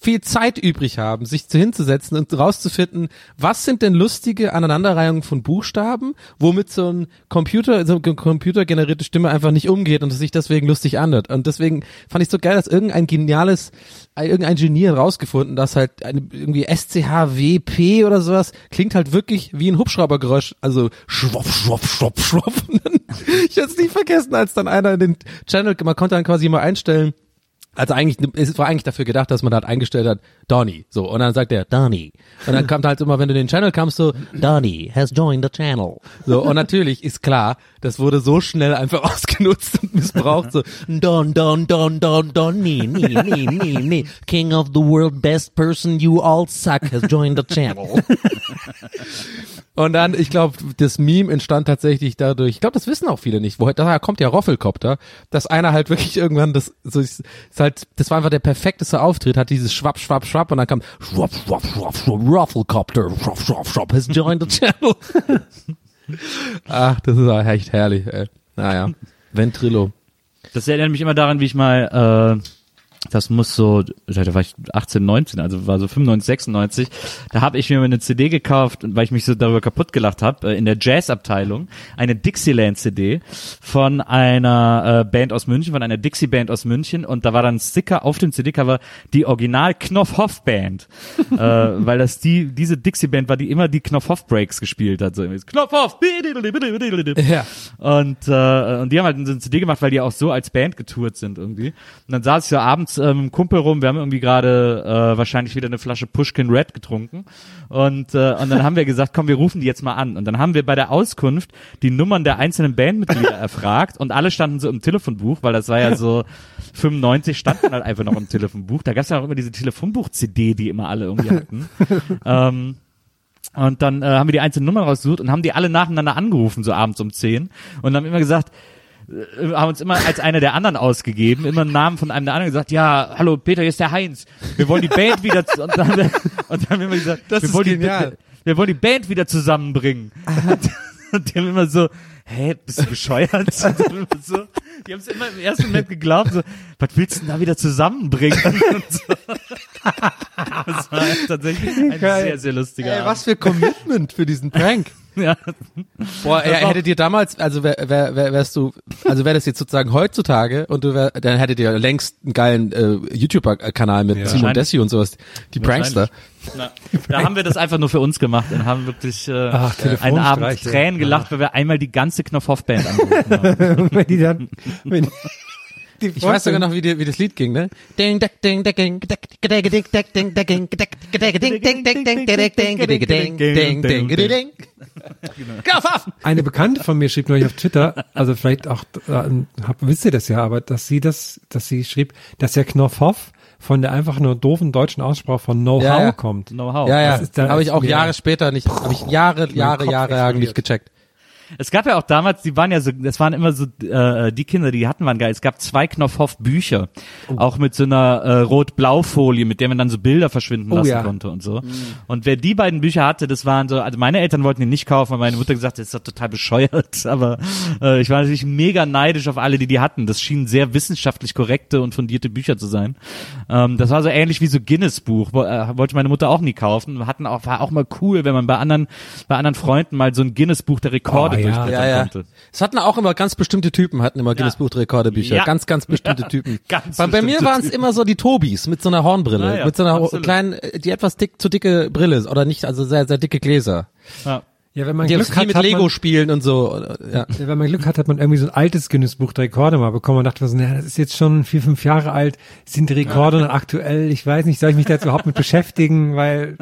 viel Zeit übrig haben, sich zu hinzusetzen und rauszufinden, was sind denn lustige Aneinanderreihungen von Buchstaben, womit so ein Computer, so eine computergenerierte Stimme einfach nicht umgeht und es sich deswegen lustig anhört. Und deswegen fand ich so geil, dass irgendein geniales, irgendein Genie rausgefunden, dass halt eine, irgendwie SCHWP oder sowas klingt halt wirklich wie ein Hubschraubergeräusch, also schwopp, schwopp, schwopp, schwopp. Ich werde es nie vergessen, als dann einer in den Channel, man konnte dann quasi mal einstellen, also eigentlich, es war eigentlich dafür gedacht, dass man halt eingestellt hat, Donny. So, und dann sagt er, Donny. Und dann kommt halt immer, wenn du den Channel kamst, so, Donny has joined the channel. so, und natürlich ist klar, das wurde so schnell einfach ausgenutzt und missbraucht, so, Don, don, don, don, don, nee, nee, nee, nee. King of the world, best person, you all suck, has joined the channel. Und dann, ich glaube, das Meme entstand tatsächlich dadurch, ich glaube, das wissen auch viele nicht, woher, daher kommt ja Roffelkopter, dass einer halt wirklich irgendwann das, so halt, das war einfach der perfekteste Auftritt, hat dieses Schwapp, Schwapp, Schwapp und dann kam Schwapp, Schwapp, Schwapp, Schwapp, Roffelkopter, Schwapp, Schwapp, Schwapp, has joined the channel. Ach, das ist auch echt herrlich, ey. Naja, Ventrilo. Das erinnert mich immer daran, wie ich mal das muss so, da war ich 18, 19, also war so 95, 96, da habe ich mir eine CD gekauft, weil ich mich so darüber kaputt gelacht habe, in der Jazz-Abteilung, eine Dixieland-CD von einer äh, Band aus München, von einer Dixie-Band aus München und da war dann ein Sticker auf dem CD-Cover, die Original Knopfhoff-Band, äh, weil das die, diese Dixie-Band war, die immer die Knopfhoff-Breaks gespielt hat, so Knopfhoff! Ja. Und, äh, und die haben halt so eine CD gemacht, weil die auch so als Band getourt sind irgendwie. Und dann saß ich so abends ähm, mit einem Kumpel rum, wir haben irgendwie gerade äh, wahrscheinlich wieder eine Flasche Pushkin Red getrunken. Und, äh, und dann haben wir gesagt, komm, wir rufen die jetzt mal an. Und dann haben wir bei der Auskunft die Nummern der einzelnen Bandmitglieder erfragt und alle standen so im Telefonbuch, weil das war ja so 95 standen halt einfach noch im Telefonbuch. Da gab es ja auch immer diese Telefonbuch-CD, die immer alle irgendwie hatten. ähm, und dann äh, haben wir die einzelnen Nummern rausgesucht und haben die alle nacheinander angerufen, so abends um 10. Und haben immer gesagt, äh, haben uns immer als einer der anderen ausgegeben, immer einen Namen von einem der anderen gesagt, ja, hallo Peter, hier ist der Heinz. Wir wollen die Band wieder zu, und dann, haben wir- und dann haben wir immer gesagt, Das wir ist wollen genial. die wir wollen die Band wieder zusammenbringen. Und die haben immer so, hä, bist du bescheuert? So, die haben es immer im ersten Moment geglaubt, so, was willst du denn da wieder zusammenbringen? Und so. Das war tatsächlich ein sehr, sehr lustiger Ey, was für Commitment für diesen Prank. Ja. Boah, er, hättet ihr damals, also wär, wär, wär, wärst du, also wäre das jetzt sozusagen heutzutage und du wär, dann hättet ihr längst einen geilen äh, YouTube-Kanal mit Simon Wahrscheinlich. Dessi und sowas. Die Prankster. Na, da haben wir das einfach nur für uns gemacht und haben wirklich äh, Ach, einen Abend. Tränen gelacht, weil wir einmal die ganze Knopfhoff-Band angerufen haben. Wenn die dann, wenn Ich weiß sogar noch, wie, die, wie das Lied ging, ne? Ding, deck, ding, deck, ding, deck, deck, ding, deck, ding, deck, ding, deck, deck, ding, ding, deck, ding, deck, ding, deck, ding, ding, ding, ding, ding. Eine Bekannte von mir schrieb neulich auf Twitter, also vielleicht auch, äh, hab, wisst ihr das ja, aber dass sie das, dass sie schrieb, dass der Knopfhoff von der einfach nur doofen deutschen Aussprache von Know-how Ja, ja. kommt. Know-how. Ja, ja, habe ich auch Jahre später nicht, habe ich Jahre, Jahre, Jahre nicht gecheckt. Es gab ja auch damals, die waren ja so, das waren immer so, äh, die Kinder, die hatten waren geil. Es gab zwei Knopfhoff-Bücher, Oh. auch mit so einer äh, Rot-Blau-Folie, mit der man dann so Bilder verschwinden Oh lassen ja. konnte und so. Und wer die beiden Bücher hatte, das waren so, also meine Eltern wollten die nicht kaufen, weil meine Mutter gesagt hat, das ist doch total bescheuert. Aber äh, ich war natürlich mega neidisch auf alle, die die hatten. Das schienen sehr wissenschaftlich korrekte und fundierte Bücher zu sein. Ähm, das war so ähnlich wie so Guinness-Buch, Wo- äh, wollte meine Mutter auch nie kaufen. Wir hatten auch, war auch mal cool, wenn man bei anderen, bei anderen Freunden mal so ein Guinness-Buch der Rekorde. Durchblättern Ja, ja. konnte. Es hatten auch immer ganz bestimmte Typen, hatten immer Guinness Buch Rekordebücher. Ja. Ganz, ganz bestimmte Typen. Ganz bei, bei mir waren es immer so die Tobis mit so einer Hornbrille, ja, mit so einer absolut. kleinen, äh, die etwas dick, zu dicke Brille oder nicht, also sehr, sehr dicke Gläser. Ja. Ja, wenn man Die Glück hat, mit hat Lego man, spielen und so. Ja. Ja, wenn man Glück hat, hat man irgendwie so ein altes Guinness-Buch der Rekorde mal bekommen und dachte man so, naja, das ist jetzt schon vier, fünf Jahre alt, sind die Rekorde noch aktuell, ich weiß nicht, soll ich mich da jetzt überhaupt mit beschäftigen, weil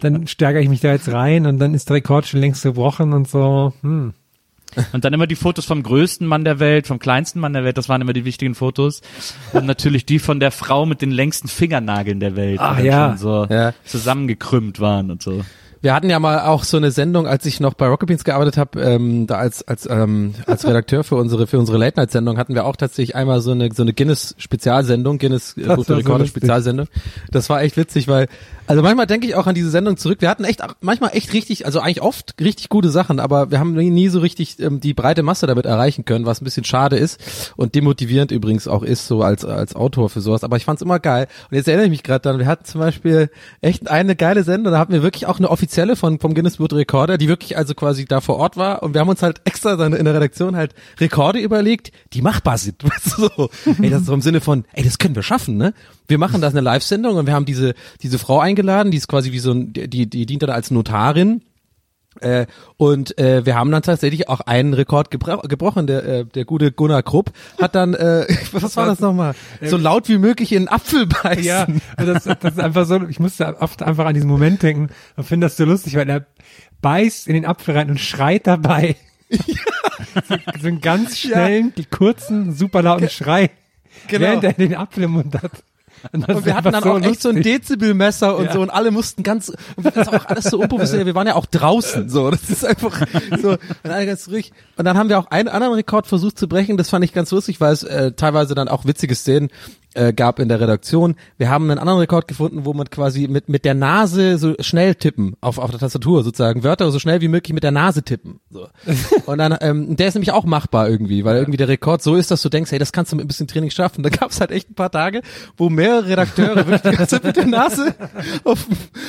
dann steigere ich mich da jetzt rein und dann ist der Rekord schon längst gebrochen und so, hm. Und dann immer die Fotos vom größten Mann der Welt, vom kleinsten Mann der Welt, das waren immer die wichtigen Fotos. Und natürlich die von der Frau mit den längsten Fingernageln der Welt, Ach, die ja. schon so Ja. zusammengekrümmt waren und so. Wir hatten ja mal auch so eine Sendung, als ich noch bei Rocket Beans gearbeitet habe, ähm, da als als ähm, als Redakteur für unsere für unsere Late Night Sendung hatten wir auch tatsächlich einmal so eine so eine Guinness Spezialsendung, Guinness äh, Rekorde lustig. Spezialsendung. Das war echt witzig, weil also manchmal denke ich auch an diese Sendung zurück. Wir hatten echt manchmal echt richtig, also eigentlich oft richtig gute Sachen, aber wir haben nie, nie so richtig ähm, die breite Masse damit erreichen können, was ein bisschen schade ist und demotivierend übrigens auch ist so als als Autor für sowas. Aber ich fand's immer geil. Und jetzt erinnere ich mich gerade dran. Wir hatten zum Beispiel echt eine geile Sendung. Da hatten wir wirklich auch eine offizielle von vom Guinness World Recorder, die wirklich also quasi da vor Ort war. Und wir haben uns halt extra dann in der Redaktion halt Rekorde überlegt, die machbar sind. Weißt du, so. Ey, das ist so im Sinne von, ey, das können wir schaffen, ne? Wir machen das eine Live-Sendung und wir haben diese diese Frau eingeladen, die ist quasi wie so ein, die die dient dann als Notarin. Äh, und äh, wir haben dann tatsächlich auch einen Rekord gebra gebrochen. Der, äh, der gute Gunnar Krupp hat dann, äh, was war das nochmal? So laut wie möglich in den Apfel beißen. Ja, das, das ist einfach so, ich musste oft einfach an diesen Moment denken und finde das so lustig, weil er beißt in den Apfel rein und schreit dabei. So, so einen ganz schnellen, kurzen, super lauten Schrei, Genau. während er den Apfel im Mund hat. Und, Und wir hatten dann einfach auch echt so ein. Dezibelmesser und Ja. so und alle mussten ganz, und das ist auch alles so unprofessionell, wir waren ja auch draußen, so, das ist einfach so, und alle ganz ruhig. Und dann haben wir auch einen anderen Rekord versucht zu brechen, das fand ich ganz lustig, weil es äh, teilweise dann auch witzige Szenen äh, gab in der Redaktion. Wir haben einen anderen Rekord gefunden, wo man quasi mit mit der Nase so schnell tippen auf auf der Tastatur sozusagen Wörter so schnell wie möglich mit der Nase tippen. So. Und dann ähm, der ist nämlich auch machbar irgendwie, weil irgendwie der Rekord so ist, dass du denkst, hey, das kannst du mit ein bisschen Training schaffen. Da gab es halt echt ein paar Tage, wo mehrere Redakteure wirklich die ganze Zeit mit der Nase auf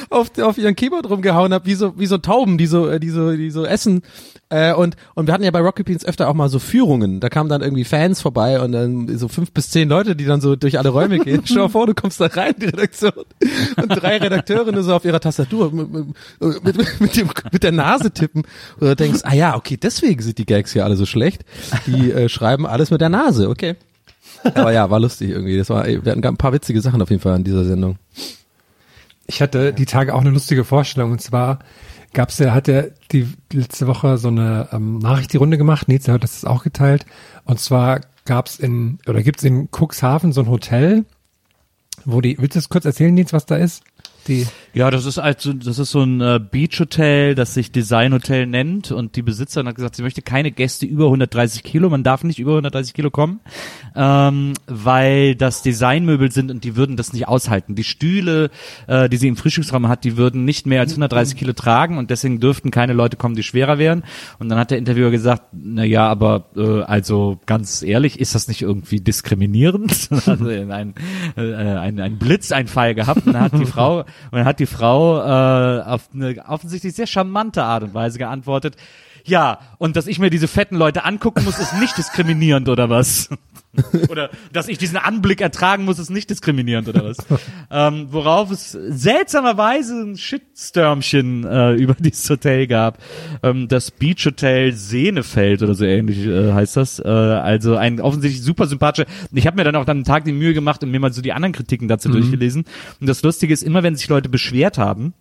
auf, auf ihren Keyboard rumgehauen haben, wie so wie so Tauben, die so äh, die so die so essen. Äh, und und wir hatten ja bei Rocket Beans öfter auch mal so Führungen. Da kamen dann irgendwie Fans vorbei und dann so fünf bis zehn Leute, die dann so durch alle Räume gehen. Stell dir mal vor, du kommst da rein, die Redaktion, und drei Redakteure nur so auf ihrer Tastatur mit, mit, mit, dem, mit der Nase tippen. Und du denkst, ah ja, okay, deswegen sind die Gags hier alle so schlecht. Die äh, schreiben alles mit der Nase, okay. Aber ja, war lustig irgendwie. Das war, wir hatten ein paar witzige Sachen auf jeden Fall in dieser Sendung. Ich hatte die Tage auch eine lustige Vorstellung und zwar gab's ja, hat er die letzte Woche so eine ähm, Nachricht die Runde gemacht, Nils hat das auch geteilt und zwar gab's in, oder gibt's in Cuxhaven so ein Hotel, wo die, willst du das kurz erzählen, Nils, was da ist? Die, Ja, das ist also das ist so ein äh, Beachhotel, das sich Designhotel nennt und die Besitzerin hat gesagt, sie möchte keine Gäste über 130 Kilo, man darf nicht über 130 Kilo kommen, ähm, weil das Designmöbel sind und die würden das nicht aushalten. Die Stühle, äh, die sie im Frühstücksraum hat, die würden nicht mehr als 130 Kilo tragen und deswegen dürften keine Leute kommen, die schwerer wären. Und dann hat der Interviewer gesagt, na ja, aber äh, also ganz ehrlich, ist das nicht irgendwie diskriminierend? also ein, äh, ein, ein Blitzeinfall gehabt und dann hat die Frau und dann hat die Frau äh, auf eine offensichtlich sehr charmante Art und Weise geantwortet. Ja, und dass ich mir diese fetten Leute angucken muss, ist nicht diskriminierend oder was? oder dass ich diesen Anblick ertragen muss, ist nicht diskriminierend oder was? ähm, worauf es seltsamerweise ein Shitstürmchen äh, über dieses Hotel gab. Ähm, das Beach Hotel Sehnefeld oder so ähnlich äh, heißt das. Äh, also ein offensichtlich super sympathischer. Ich habe mir dann auch dann einen Tag die Mühe gemacht und mir mal so die anderen Kritiken dazu durchgelesen. Und das Lustige ist, immer wenn sich Leute beschwert haben,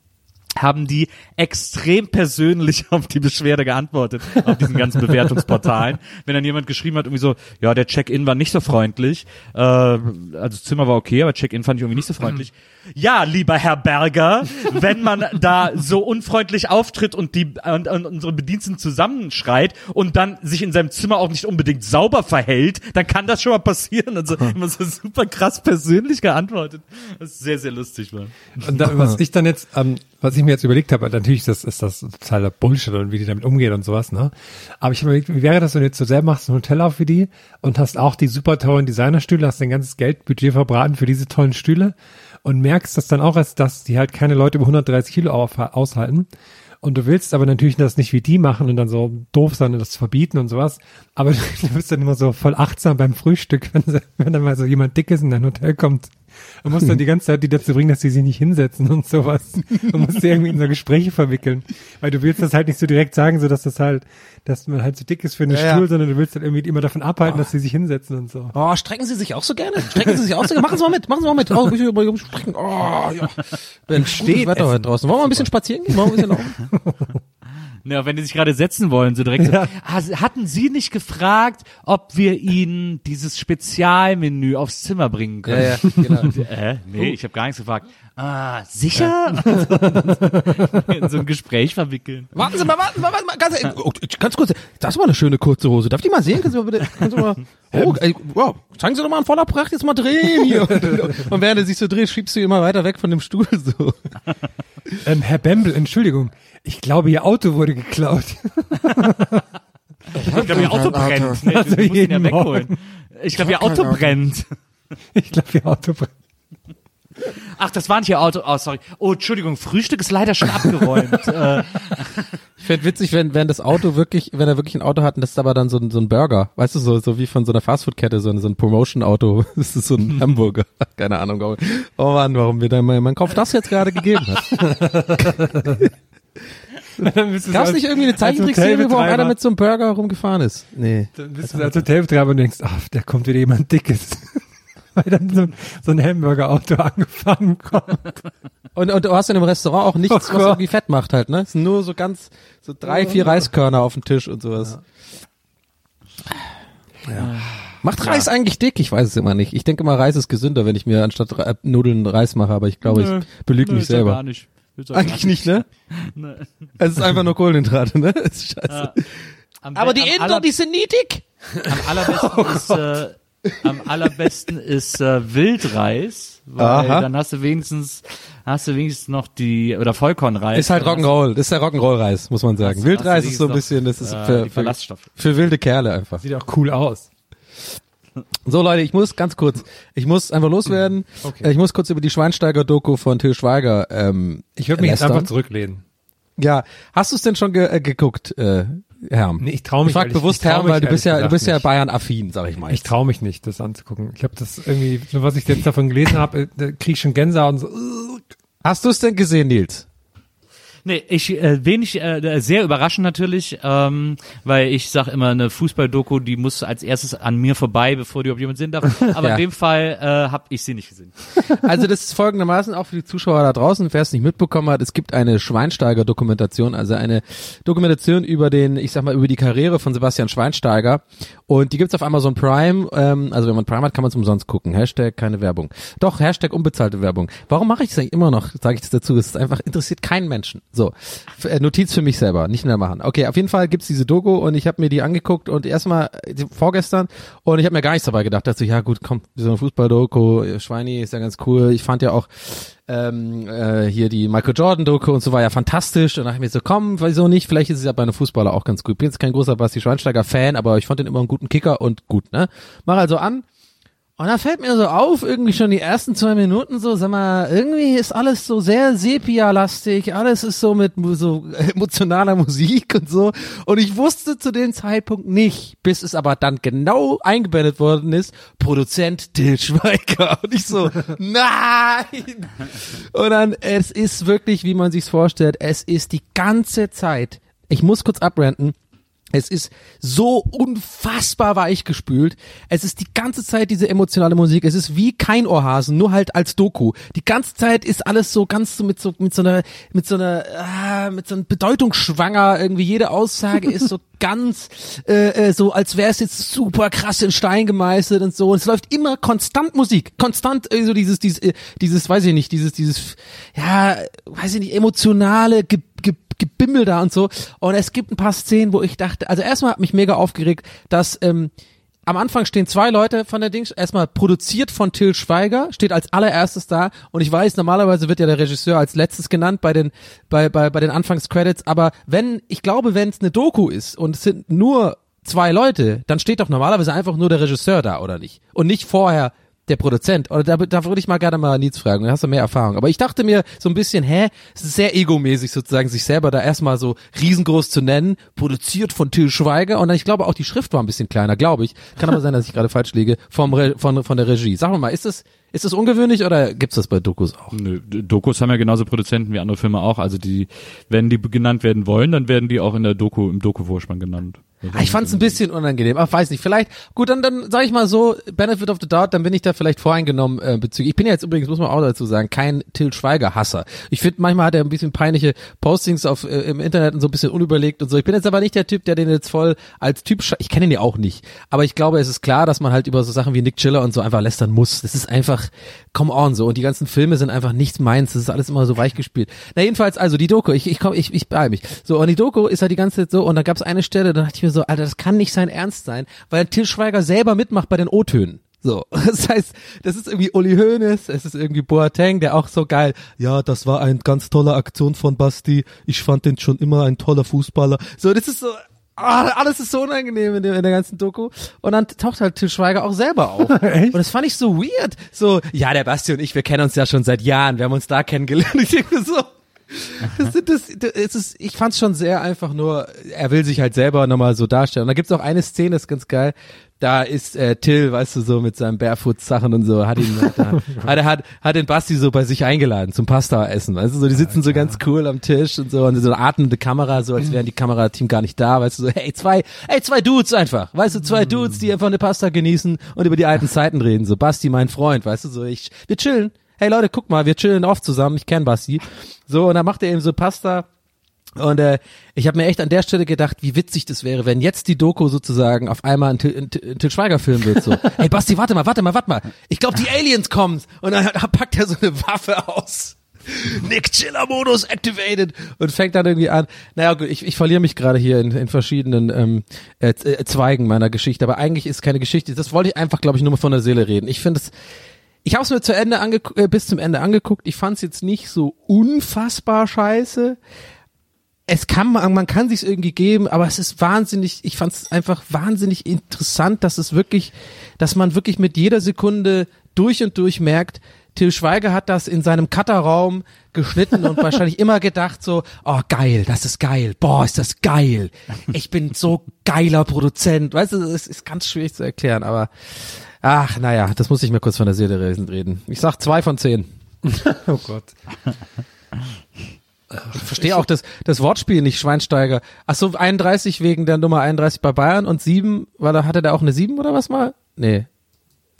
haben die extrem persönlich auf die Beschwerde geantwortet, auf diesen ganzen Bewertungsportalen. Wenn dann jemand geschrieben hat, irgendwie so, ja, der Check-in war nicht so freundlich, äh, also das Zimmer war okay, aber Check-in fand ich irgendwie nicht so freundlich. Ja, lieber Herr Berger, wenn man da so unfreundlich auftritt und die und, und unsere Bediensteten zusammenschreit und dann sich in seinem Zimmer auch nicht unbedingt sauber verhält, dann kann das schon mal passieren. Also immer so super krass persönlich geantwortet. Das ist sehr, sehr lustig, Mann. Und da, was ich dann jetzt, ähm, was ich mir jetzt überlegt habe, natürlich ist das, ist das totaler Bullshit und wie die damit umgehen und sowas, ne? Aber ich habe mir überlegt, wie wäre das, wenn du jetzt so selber machst ein Hotel auf wie die und hast auch die super tollen Designerstühle, hast dein ganzes Geldbudget verbraten für diese tollen Stühle und merkst das dann auch als, dass die halt keine Leute über 130 Kilo auf, aushalten. Und du willst aber natürlich das nicht wie die machen und dann so doof sein und das verbieten und sowas. Aber du bist dann immer so voll achtsam beim Frühstück, wenn, wenn dann mal so jemand Dickes in dein Hotel kommt. Du musst dann die ganze Zeit die dazu bringen, dass sie sich nicht hinsetzen und sowas. Du musst sie irgendwie in so Gespräche verwickeln. Weil du willst das halt nicht so direkt sagen, so dass das halt, dass man halt so dick ist für einen Ja, ja. Stuhl, sondern du willst halt irgendwie immer davon abhalten, dass sie sich hinsetzen und so. Oh, strecken Sie sich auch so gerne? Strecken Sie sich auch so gerne? Machen Sie mal mit, machen Sie mal mit. Oh, bisschen über strecken. Oh, ja. Steht Wetter heute draußen. Wollen wir mal ein bisschen spazieren gehen? Wollen wir ein bisschen laufen? Ja, wenn die sich gerade setzen wollen, so direkt so, ah, hatten Sie nicht gefragt, ob wir Ihnen dieses Spezialmenü aufs Zimmer bringen können? Ja, ja, genau. Äh, nee, ich habe gar nichts gefragt. Ah, sicher? In so ein Gespräch verwickeln. Warten Sie mal, warten Sie mal, warten Sie mal. Ganz, oh, ganz kurz. Das war eine schöne kurze Hose. Darf ich die mal sehen? Können Sie mal bitte, können Sie mal, oh, ey, wow. Zeigen Sie doch mal in voller Pracht jetzt mal drehen hier. Und während er sich so dreht, schiebst du ihn immer weiter weg von dem Stuhl so. Ähm, Herr Bembel, Entschuldigung. Ich glaube, Ihr Auto wurde geklaut. Ich glaube, ihr Auto brennt. Nee, Also du musst ihn ja jeden wegholen. Ich glaube, ihr Auto brennt. Ich glaube, Ihr Auto brennt. Ach, das war nicht ihr Auto. Oh, sorry. Oh, Entschuldigung, Frühstück ist leider schon abgeräumt. äh, Ich fände witzig, wenn, wenn das Auto wirklich, wenn er wirklich ein Auto hat und das ist aber dann so ein, so ein Burger. Weißt du, so, so wie von so einer Fastfood-Kette, so ein, so ein Promotion-Auto. Das ist so ein Hamburger. Keine Ahnung. Oh Mann, warum mir dann mein, mein Kopf das jetzt gerade gegeben hat. Gab es nicht irgendwie eine Zeichentrickserie, wo auch einer mit so einem Burger rumgefahren ist? Nee. Dann bist du als Hotelbetreiber und denkst, ach, da kommt wieder jemand Dickes. Weil dann so, so ein Hamburger-Auto angefahren kommt. Und, und du hast in dem Restaurant auch nichts, Oh was irgendwie fett macht halt, ne? Es sind nur so ganz, so drei, vier Reiskörner auf dem Tisch und sowas. Ja. Macht Reis eigentlich dick? Ich weiß es immer nicht. Ich denke immer, Reis ist gesünder, wenn ich mir anstatt Re- Nudeln Reis mache, aber ich glaube, Nö. ich belüge mich ja selber. Gar nicht. Ja Eigentlich nicht, ne? Nee. Es ist einfach nur Kohlenhydrate, ne? Das ist scheiße. Am Aber be- die Inder, die sind nie dick. Am allerbesten ist, äh, am allerbesten ist äh, Wildreis, weil Aha. dann hast du wenigstens hast du wenigstens noch die oder Vollkornreis. Ist halt Rock'n'Roll, das ist der Rock'n'Roll-Reis, muss man sagen. Hast- Wildreis hast ist so ein bisschen, das ist äh, für, für, für wilde Kerle einfach. Sieht auch cool aus. So Leute, ich muss ganz kurz, ich muss einfach loswerden. Okay. Ich muss kurz über die Schweinsteiger-Doku von Till Schweiger ähm, Ich würde mich jetzt lästern. einfach zurücklehnen. Ja, hast du es denn schon ge äh, geguckt, äh, Herm? Nee, ich trau mich Ich frag bewusst ich trau Herm, weil du bist ja, du bist ja Bayern-affin, sag ich mal. Ich traue mich nicht, das anzugucken. Ich habe das irgendwie, was ich jetzt davon gelesen habe, da krieg ich schon Gänsehaut und so. Hast du es denn gesehen, Nils? Nee, ich äh, wenig äh, sehr überraschend natürlich, ähm, weil ich sag immer eine Fußball-Doku, die muss als erstes an mir vorbei, bevor die überhaupt jemand sehen darf. Aber Ja. in dem Fall äh, habe ich sie nicht gesehen. Also das ist folgendermaßen auch für die Zuschauer da draußen, wer es nicht mitbekommen hat, es gibt eine Schweinsteiger-Dokumentation, also eine Dokumentation über den, ich sag mal, über die Karriere von Sebastian Schweinsteiger und die gibt's auf Amazon Prime, ähm, also wenn man Prime hat, kann man es umsonst gucken. Hashtag keine Werbung. Doch, Hashtag unbezahlte Werbung. Warum mache ich das eigentlich immer noch, sage ich das dazu, es ist einfach, interessiert keinen Menschen. So, äh, Notiz für mich selber, nicht mehr machen. Okay, auf jeden Fall gibt's diese Doku und ich habe mir die angeguckt und erstmal äh, vorgestern und ich habe mir gar nichts dabei gedacht. Dachte so, ja gut, komm, so eine Fußball-Doku, Schweini ist ja ganz cool. Ich fand ja auch ähm, äh, hier die Michael Jordan-Doku und so war ja fantastisch. Und dachte ich mir so, komm, wieso nicht? Vielleicht ist es ja bei einem Fußballer auch ganz gut. Bin jetzt kein großer Basti Schweinsteiger-Fan, aber ich fand den immer einen guten Kicker und gut, ne? Mach also an. Und dann fällt mir so auf, irgendwie schon die ersten zwei Minuten so, sag mal, irgendwie ist alles so sehr Sepia-lastig, alles ist so mit so emotionaler Musik und so. Und ich wusste zu dem Zeitpunkt nicht, bis es aber dann genau eingeblendet worden ist, Produzent Till Schweiger. Und ich so, nein! Und dann, es ist wirklich, wie man sich's vorstellt, es ist die ganze Zeit, ich muss kurz abrenten, es ist so unfassbar weich gespült. Es ist die ganze Zeit diese emotionale Musik. Es ist wie kein Ohrhasen, nur halt als Doku. Die ganze Zeit ist alles so ganz so mit so mit so einer mit so einer ah, mit so einem Bedeutungsschwanger. Irgendwie jede Aussage ist so ganz äh, äh, so, als wäre es jetzt super krass in Stein gemeißelt und so. Und es läuft immer konstant Musik, konstant äh, so dieses dieses äh, dieses weiß ich nicht, dieses dieses ja weiß ich nicht emotionale Ge Ge Gebimmel da und so. Und es gibt ein paar Szenen, wo ich dachte, also erstmal hat mich mega aufgeregt, dass ähm, am Anfang stehen zwei Leute von der Dings, erstmal produziert von Till Schweiger, steht als allererstes da. Und ich weiß, normalerweise wird ja der Regisseur als letztes genannt bei den bei bei bei den Anfangscredits, aber wenn ich glaube, wenn es eine Doku ist und es sind nur zwei Leute, dann steht doch normalerweise einfach nur der Regisseur da oder nicht? Und nicht vorher der Produzent. Oder da, da würde ich mal gerne mal Nils fragen, da hast du mehr Erfahrung. Aber ich dachte mir so ein bisschen, hä, es ist sehr egomäßig sozusagen, sich selber da erstmal so riesengroß zu nennen, produziert von Till Schweiger und dann, ich glaube auch die Schrift war ein bisschen kleiner, glaube ich. Kann aber sein, dass ich gerade falsch liege, vom Re von, von der Regie. Sag mal, ist das, ist das ungewöhnlich oder gibt's das bei Dokus auch? Nö, Dokus haben ja genauso Produzenten wie andere Filme auch. Also die, wenn die genannt werden wollen, dann werden die auch in der Doku, im Doku-Vorspann genannt. Ah, Ich fand es ein bisschen unangenehm, aber weiß nicht. Vielleicht, gut, dann, dann sage ich mal so, Benefit of the Doubt, dann bin ich da vielleicht voreingenommen äh, bezüglich. Ich bin ja jetzt übrigens, muss man auch dazu sagen, kein Till Schweiger-Hasser. Ich finde, manchmal hat er ein bisschen peinliche Postings auf äh, im Internet und so ein bisschen unüberlegt und so. Ich bin jetzt aber nicht der Typ, der den jetzt voll als Typ, ich kenne ihn ja auch nicht, aber ich glaube, es ist klar, dass man halt über so Sachen wie Nick Chiller und so einfach lästern muss. Das ist einfach, come on, so. Und die ganzen Filme sind einfach nichts meins. Das ist alles immer so weich gespielt. Na jedenfalls, also die Doku, ich, ich komm, ich, ich beeil mich. So, und die Doku ist halt die ganze Zeit so, und da gab es eine Stelle, da dachte ich mir so, Alter, das kann nicht sein Ernst sein, weil Till Schweiger selber mitmacht bei den O-Tönen. So, das heißt, das ist irgendwie Uli Hoeneß, es ist irgendwie Boateng, der auch so geil, ja, das war eine ganz tolle Aktion von Basti, ich fand den schon immer ein toller Fußballer. So, das ist so, alles ist so unangenehm in der, in der ganzen Doku. Und dann taucht halt Till Schweiger auch selber auf. Und das fand ich so weird. So, ja, der Basti und ich, wir kennen uns ja schon seit Jahren, wir haben uns da kennengelernt. Ich denke so, das, das, das, es ist, ich fand's schon sehr einfach nur, er will sich halt selber nochmal so darstellen. Und da gibt's auch eine Szene, das ist ganz geil. Da ist äh, Till, weißt du, so mit seinen Barefoot-Sachen und so, hat ihn, da, hat, er hat, hat den Basti so bei sich eingeladen zum Pasta-Essen, weißt du, so, die sitzen so ganz cool am Tisch und so, und so eine atmende Kamera, so als wären die Kamerateam gar nicht da, weißt du, so, hey, zwei, hey, zwei Dudes einfach, weißt du, zwei Dudes, die einfach eine Pasta genießen und über die alten Zeiten reden, so, Basti, mein Freund, weißt du, so, ich, wir chillen, hey Leute, guck mal, wir chillen oft zusammen, ich kenn Basti. So, und dann macht er eben so Pasta. Und äh, ich habe mir echt an der Stelle gedacht, wie witzig das wäre, wenn jetzt die Doku sozusagen auf einmal ein ein ein Til Schweiger Film wird. So, hey Basti, warte mal, warte mal, warte mal. Ich glaube, die Aliens kommen. Und dann packt er so eine Waffe aus. Nick Chiller Modus activated und fängt dann irgendwie an. Naja, gut, ich, ich verliere mich gerade hier in, in verschiedenen ähm, äh, äh, Zweigen meiner Geschichte, aber eigentlich ist keine Geschichte. Das wollte ich einfach, glaube ich, nur mal von der Seele reden. Ich finde es, ich habe es mir zu Ende angeguckt, äh, bis zum Ende angeguckt. Ich fand es jetzt nicht so unfassbar scheiße. Es kann man, man kann sich irgendwie geben, aber es ist wahnsinnig. Ich fand es einfach wahnsinnig interessant, dass es wirklich, dass man wirklich mit jeder Sekunde durch und durch merkt, Till Schweiger hat das in seinem Cutterraum geschnitten und wahrscheinlich immer gedacht so, oh geil, das ist geil, boah, ist das geil. Ich bin so geiler Produzent. Weißt du, es ist ganz schwierig zu erklären, aber ach, naja, das muss ich mir kurz von der Seele reden. Ich sag zwei von zehn. Oh Gott. Ich verstehe auch das, das Wortspiel nicht, Schweinsteiger. Ach so, 31 wegen der Nummer 31 bei Bayern und 7, war da, hatte der auch eine 7 oder was mal? Nee.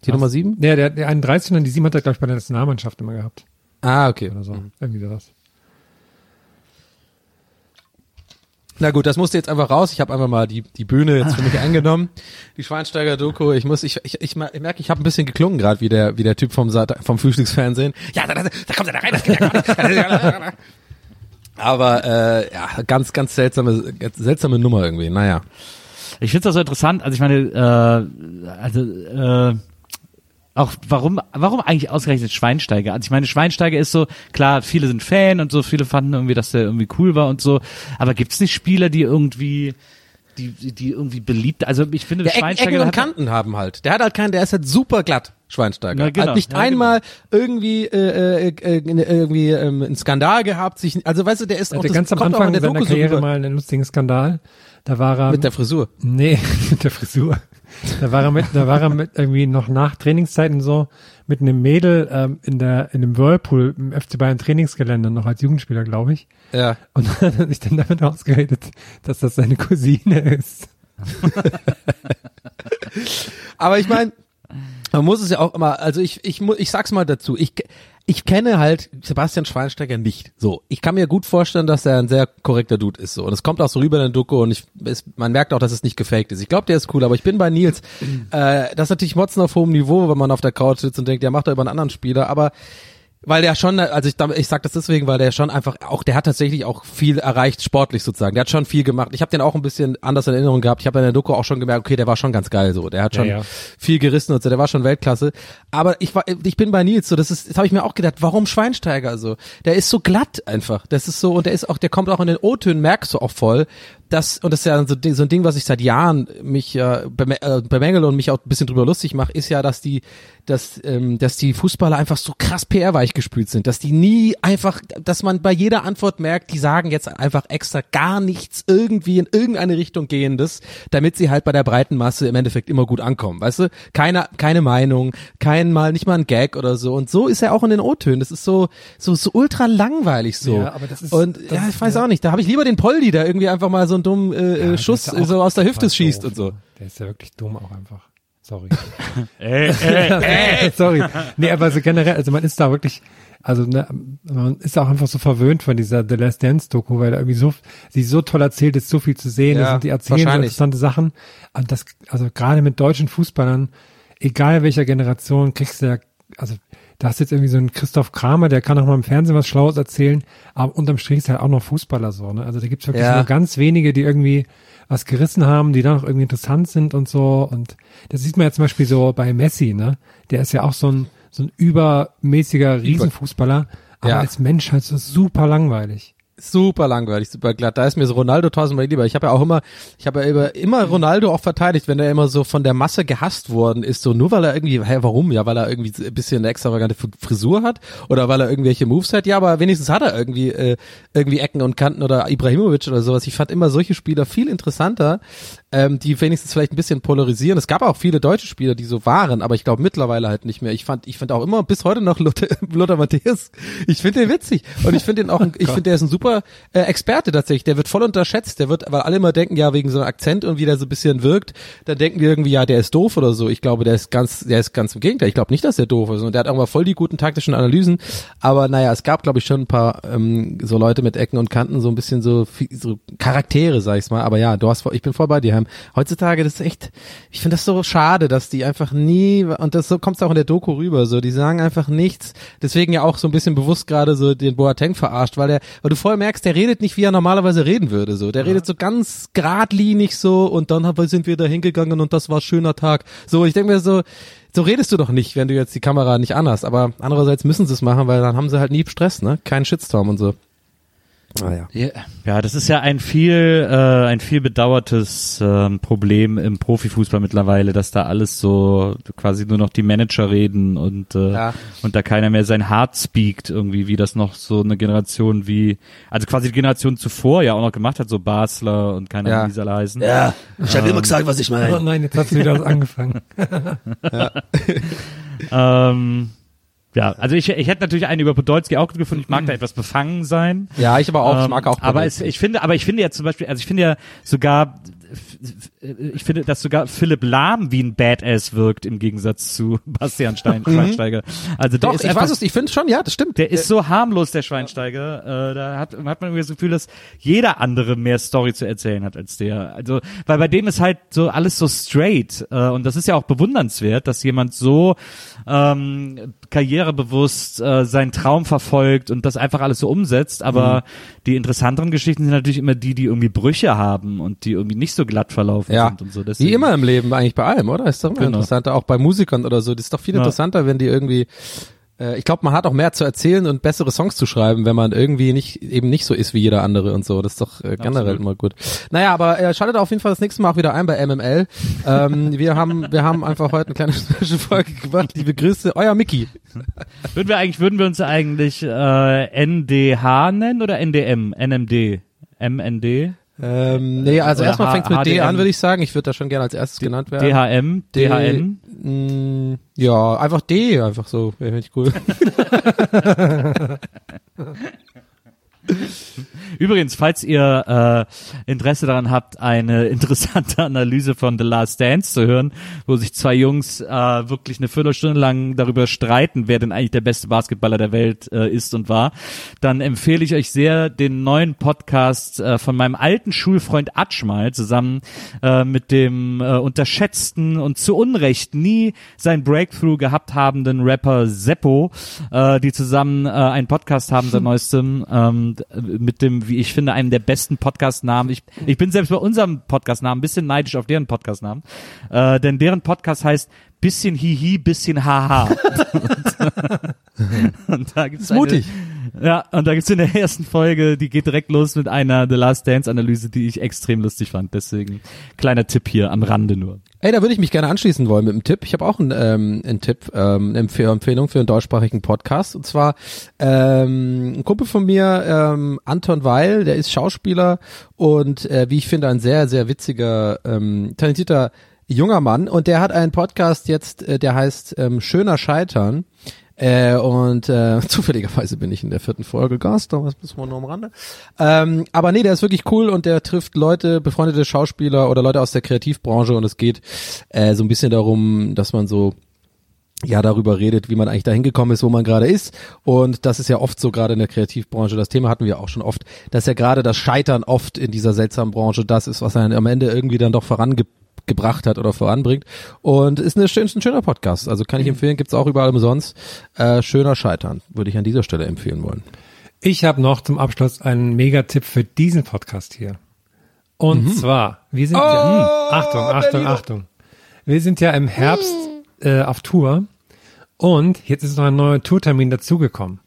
Die Nummer 7? Ja, der, der 31 und die 7 hat er, glaube ich, bei der Nationalmannschaft immer gehabt. Ah, okay. Oder so. Irgendwie sowas. Na gut, das musste jetzt einfach raus. Ich habe einfach mal die, die Bühne jetzt für mich eingenommen. Die Schweinsteiger-Doku. Ich muss, ich, ich, ich, ich merke, ich habe ein bisschen geklungen gerade wie der, wie der Typ vom, vom Frühstücksfernsehen. Ja, da, da, da kommt er da rein. Das geht ja gar nicht. Aber äh, ja, ganz, ganz seltsame, ganz seltsame Nummer irgendwie. Naja. Ich finde das so interessant. Also ich meine, äh, also äh, auch warum, warum eigentlich ausgerechnet Schweinsteiger? Also ich meine, Schweinsteiger ist so klar, viele sind Fan und so, viele fanden irgendwie, dass der irgendwie cool war und so. Aber gibt's nicht Spieler, die irgendwie, die, die irgendwie beliebt? Also ich finde, Der Schweinsteiger Ecken und Kanten haben halt. Der hat halt keinen, der ist halt super glatt, Schweinsteiger. Ja, genau. Hat nicht Ja, einmal irgendwie äh, äh, äh, irgendwie ähm, einen Skandal gehabt, sich also weißt du, der ist Er auch das ganz am Anfang der seiner Doku so Karriere rüber. mal einen lustigen Skandal. Da war er mit der Frisur. Nee, mit der Frisur. Da war er mit, da war er mit irgendwie noch nach Trainingszeiten so mit einem Mädel ähm, in der in dem Whirlpool im FC Bayern Trainingsgelände noch als Jugendspieler, glaube ich. Ja. Und dann hat er sich dann damit ausgeredet, dass das seine Cousine ist. Aber ich meine, man muss es ja auch immer, also ich, ich, ich sag's mal dazu, ich, ich kenne halt Sebastian Schweinsteiger nicht. So, ich kann mir gut vorstellen, dass er ein sehr korrekter Dude ist. So, und es kommt auch so rüber in der Doku und ich, es, man merkt auch, dass es nicht gefaked ist. Ich glaube, der ist cool, aber ich bin bei Nils. Äh, das ist natürlich Motzen auf hohem Niveau, wenn man auf der Couch sitzt und denkt, der macht da über einen anderen Spieler, aber weil der schon, also ich, ich sag das deswegen, weil der schon einfach auch, der hat tatsächlich auch viel erreicht, sportlich sozusagen. Der hat schon viel gemacht. Ich habe den auch ein bisschen anders in Erinnerung gehabt. Ich habe in der Doku auch schon gemerkt, okay, der war schon ganz geil so. Der hat schon Ja, ja. viel gerissen und so, der war schon Weltklasse. Aber ich war, ich bin bei Nils so, das ist, das habe ich mir auch gedacht, warum Schweinsteiger so? Der ist so glatt einfach. Das ist so, und der ist auch, der kommt auch in den O-Tönen, merkst du auch voll. Das, und das ist ja so, so ein Ding, was ich seit Jahren mich äh, bemä- äh, bemängel und mich auch ein bisschen drüber lustig mache, ist ja, dass die, dass, ähm, dass die Fußballer einfach so krass PR-weich gespült sind, dass die nie einfach, dass man bei jeder Antwort merkt, die sagen jetzt einfach extra gar nichts irgendwie in irgendeine Richtung gehendes, damit sie halt bei der breiten Masse im Endeffekt immer gut ankommen, weißt du? Keine, keine Meinung, kein mal, nicht mal ein Gag oder so. Und so ist er auch in den O-Tönen. Das ist so, so, so ultra langweilig so. Ja, aber das ist- und das ja, ich weiß ja- auch nicht. Da habe ich lieber den Poldi, der irgendwie einfach mal so einen dummen äh, Ja, äh, Schuss ja so aus der Hüfte schießt doof. und so. Der ist ja wirklich dumm auch einfach. Sorry. Sorry. Nee, aber so generell, also man ist da wirklich, also ne, man ist auch einfach so verwöhnt von dieser The Last Dance Doku, weil da irgendwie so, sie so toll erzählt ist, so viel zu sehen Ja, ist und die erzählen so interessante Sachen. Und das, also gerade mit deutschen Fußballern, egal welcher Generation, kriegst du ja, also da hast du jetzt irgendwie so einen Christoph Kramer, der kann auch mal im Fernsehen was Schlaues erzählen, aber unterm Strich ist halt auch noch Fußballer so, ne? Also da gibt's wirklich Ja. nur ganz wenige, die irgendwie was gerissen haben, die dann auch irgendwie interessant sind und so. Und das sieht man ja zum Beispiel so bei Messi, ne? Der ist ja auch so ein, so ein übermäßiger Riesenfußballer, aber Ja. als Mensch halt so super langweilig. Super langweilig, super glatt. Da ist mir so Ronaldo tausendmal lieber. Ich habe ja auch immer, ich habe ja immer, immer Ronaldo auch verteidigt, wenn er immer so von der Masse gehasst worden ist, so nur weil er irgendwie, hä, warum? Ja, weil er irgendwie ein bisschen eine extravagante Frisur hat oder weil er irgendwelche Moves hat. Ja, aber wenigstens hat er irgendwie äh, irgendwie Ecken und Kanten oder Ibrahimovic oder sowas. Ich fand immer solche Spieler viel interessanter, ähm, die wenigstens vielleicht ein bisschen polarisieren. Es gab auch viele deutsche Spieler, die so waren, aber ich glaube mittlerweile halt nicht mehr. Ich fand, ich fand auch immer bis heute noch Lothar, Lothar Matthäus. Ich finde den witzig und ich finde den auch, ich finde der ist ein super super äh, Experte tatsächlich. Der wird voll unterschätzt. Der wird, weil alle immer denken, ja, wegen so einem Akzent und wie der so ein bisschen wirkt, dann denken wir irgendwie, ja, der ist doof oder so. Ich glaube, der ist ganz, der ist ganz im Gegenteil. Ich glaube nicht, dass der doof ist. Und der hat auch mal voll die guten taktischen Analysen. Aber naja, es gab, glaube ich, schon ein paar ähm, so Leute mit Ecken und Kanten, so ein bisschen so, so Charaktere, sag ich's mal. Aber ja, du hast, ich bin voll bei dir. Heutzutage, das ist echt, ich finde das so schade, dass die einfach nie, und das so kommt's auch in der Doku rüber, so, die sagen einfach nichts. Deswegen ja auch so ein bisschen bewusst gerade so den Boateng verarscht, weil der, weil du voll merkst, der redet nicht, wie er normalerweise reden würde, so. Der redet so ganz geradlinig so und dann haben sind wir da hingegangen und das war ein schöner Tag. So, ich denke mir so, so redest du doch nicht, wenn du jetzt die Kamera nicht anhast. Aber andererseits müssen sie es machen, weil dann haben sie halt nie Stress, ne? Kein Shitstorm und so. Ah ja. Ja, ja, das ist ja ein viel, äh, ein viel bedauertes ähm, Problem im Profifußball mittlerweile, dass da alles so quasi nur noch die Manager reden und äh, Ja. und da keiner mehr sein Hart speakt irgendwie, wie das noch so eine Generation wie, also quasi die Generation zuvor ja auch noch gemacht hat, so Basler und keine Ja. Ahnung, wie sie alle heißen. Ja, ich habe immer gesagt, was ich Oh meine. nein, jetzt hast du wieder was angefangen. Ähm, ja, also ich, ich hätte natürlich einen über Podolski auch gefunden. Ich mag da etwas befangen sein. Ja, ich aber auch, ich Ähm, mag auch. Aber es, ich finde, aber ich finde ja zum Beispiel, also ich finde ja sogar, ich finde, dass sogar Philipp Lahm wie ein Badass wirkt im Gegensatz zu Bastian Stein, Schweinsteiger. Also der Doch, ist ich weiß es, ich finde schon, ja, das stimmt. der ist so harmlos, der Schweinsteiger. Äh, da hat, hat man irgendwie das Gefühl, dass jeder andere mehr Story zu erzählen hat als der. Also, weil bei dem ist halt so alles so straight. Äh, und das ist ja auch bewundernswert, dass jemand so ähm, karrierebewusst äh, seinen Traum verfolgt und das einfach alles so umsetzt. Aber Mhm. die interessanteren Geschichten sind natürlich immer die, die irgendwie Brüche haben und die irgendwie nicht so glatt verlaufen Ja, sind und so. Deswegen- wie immer im Leben, eigentlich bei allem, oder? Ist doch immer Genau. interessanter, auch bei Musikern oder so. Das ist doch viel Ja. interessanter, wenn die irgendwie, äh, ich glaube, man hat auch mehr zu erzählen und bessere Songs zu schreiben, wenn man irgendwie nicht, eben nicht so ist wie jeder andere und so. Das ist doch äh, generell Absolut. immer gut. Naja, aber äh, schaltet auf jeden Fall das nächste Mal auch wieder ein bei MML. ähm, wir haben, wir haben einfach heute eine kleine Folge gemacht. Liebe Grüße, euer Mickey. Würden wir eigentlich, würden wir uns eigentlich äh, NDH nennen oder NDM? NMD? MND? Ähm, nee, also Oder erstmal fängt's mit D HDM. an, würde ich sagen. Ich würde da schon gerne als erstes genannt werden. DHM? D- DHN? Mm, ja, einfach D, einfach so. Wäre richtig cool. Übrigens, falls ihr äh, Interesse daran habt, eine interessante Analyse von The Last Dance zu hören, wo sich zwei Jungs äh, wirklich eine Viertelstunde lang darüber streiten, wer denn eigentlich der beste Basketballer der Welt äh, ist und war, dann empfehle ich euch sehr den neuen Podcast äh, von meinem alten Schulfreund Atschmal zusammen äh, mit dem äh, unterschätzten und zu Unrecht nie sein Breakthrough gehabt habenden Rapper Seppo, äh, die zusammen äh, einen Podcast haben, seit neuestem, ähm, mit dem, wie ich finde, einem der besten Podcast-Namen. Ich, ich bin selbst bei unserem Podcast-Namen ein bisschen neidisch auf deren Podcast-Namen, äh, denn deren Podcast heißt bisschen Hihi, bisschen Haha. und, und da gibt's eine, mutig. ja, und da gibt's in der ersten Folge, die geht direkt los mit einer The Last Dance Analyse, die ich extrem lustig fand. Deswegen kleiner Tipp hier am Rande nur. Ey, da würde ich mich gerne anschließen wollen mit einem Tipp. Ich habe auch einen, ähm, einen Tipp, ähm, eine Empf Empfehlung für einen deutschsprachigen Podcast. Und zwar ähm, ein Kumpel von mir, ähm, Anton Weil, der ist Schauspieler und äh, wie ich finde ein sehr, sehr witziger, ähm, talentierter junger Mann. Und der hat einen Podcast jetzt, äh, der heißt ähm, Schöner Scheitern. Äh, und äh, zufälligerweise bin ich in der vierten Folge Gast, das müssen wir nur am Rande. Ähm, aber nee, der ist wirklich cool und der trifft Leute, befreundete Schauspieler oder Leute aus der Kreativbranche und es geht äh, so ein bisschen darum, dass man so ja darüber redet, wie man eigentlich dahin gekommen ist, wo man gerade ist. Und das ist ja oft so gerade in der Kreativbranche. Das Thema hatten wir auch schon oft, dass ja gerade das Scheitern oft in dieser seltsamen Branche das ist, was einen am Ende irgendwie dann doch vorangebracht hat oder voranbringt. Und ist, eine, schön- ist ein schöner Podcast. Also kann ich empfehlen, gibt's auch überall umsonst. Äh, schöner Scheitern, würde ich an dieser Stelle empfehlen wollen. Ich habe noch zum Abschluss einen Megatipp für diesen Podcast hier. Und zwar, wir sind ja, hm, Achtung, Achtung, Achtung. Wir sind ja im Herbst äh, auf Tour und jetzt ist noch ein neuer Tourtermin dazugekommen.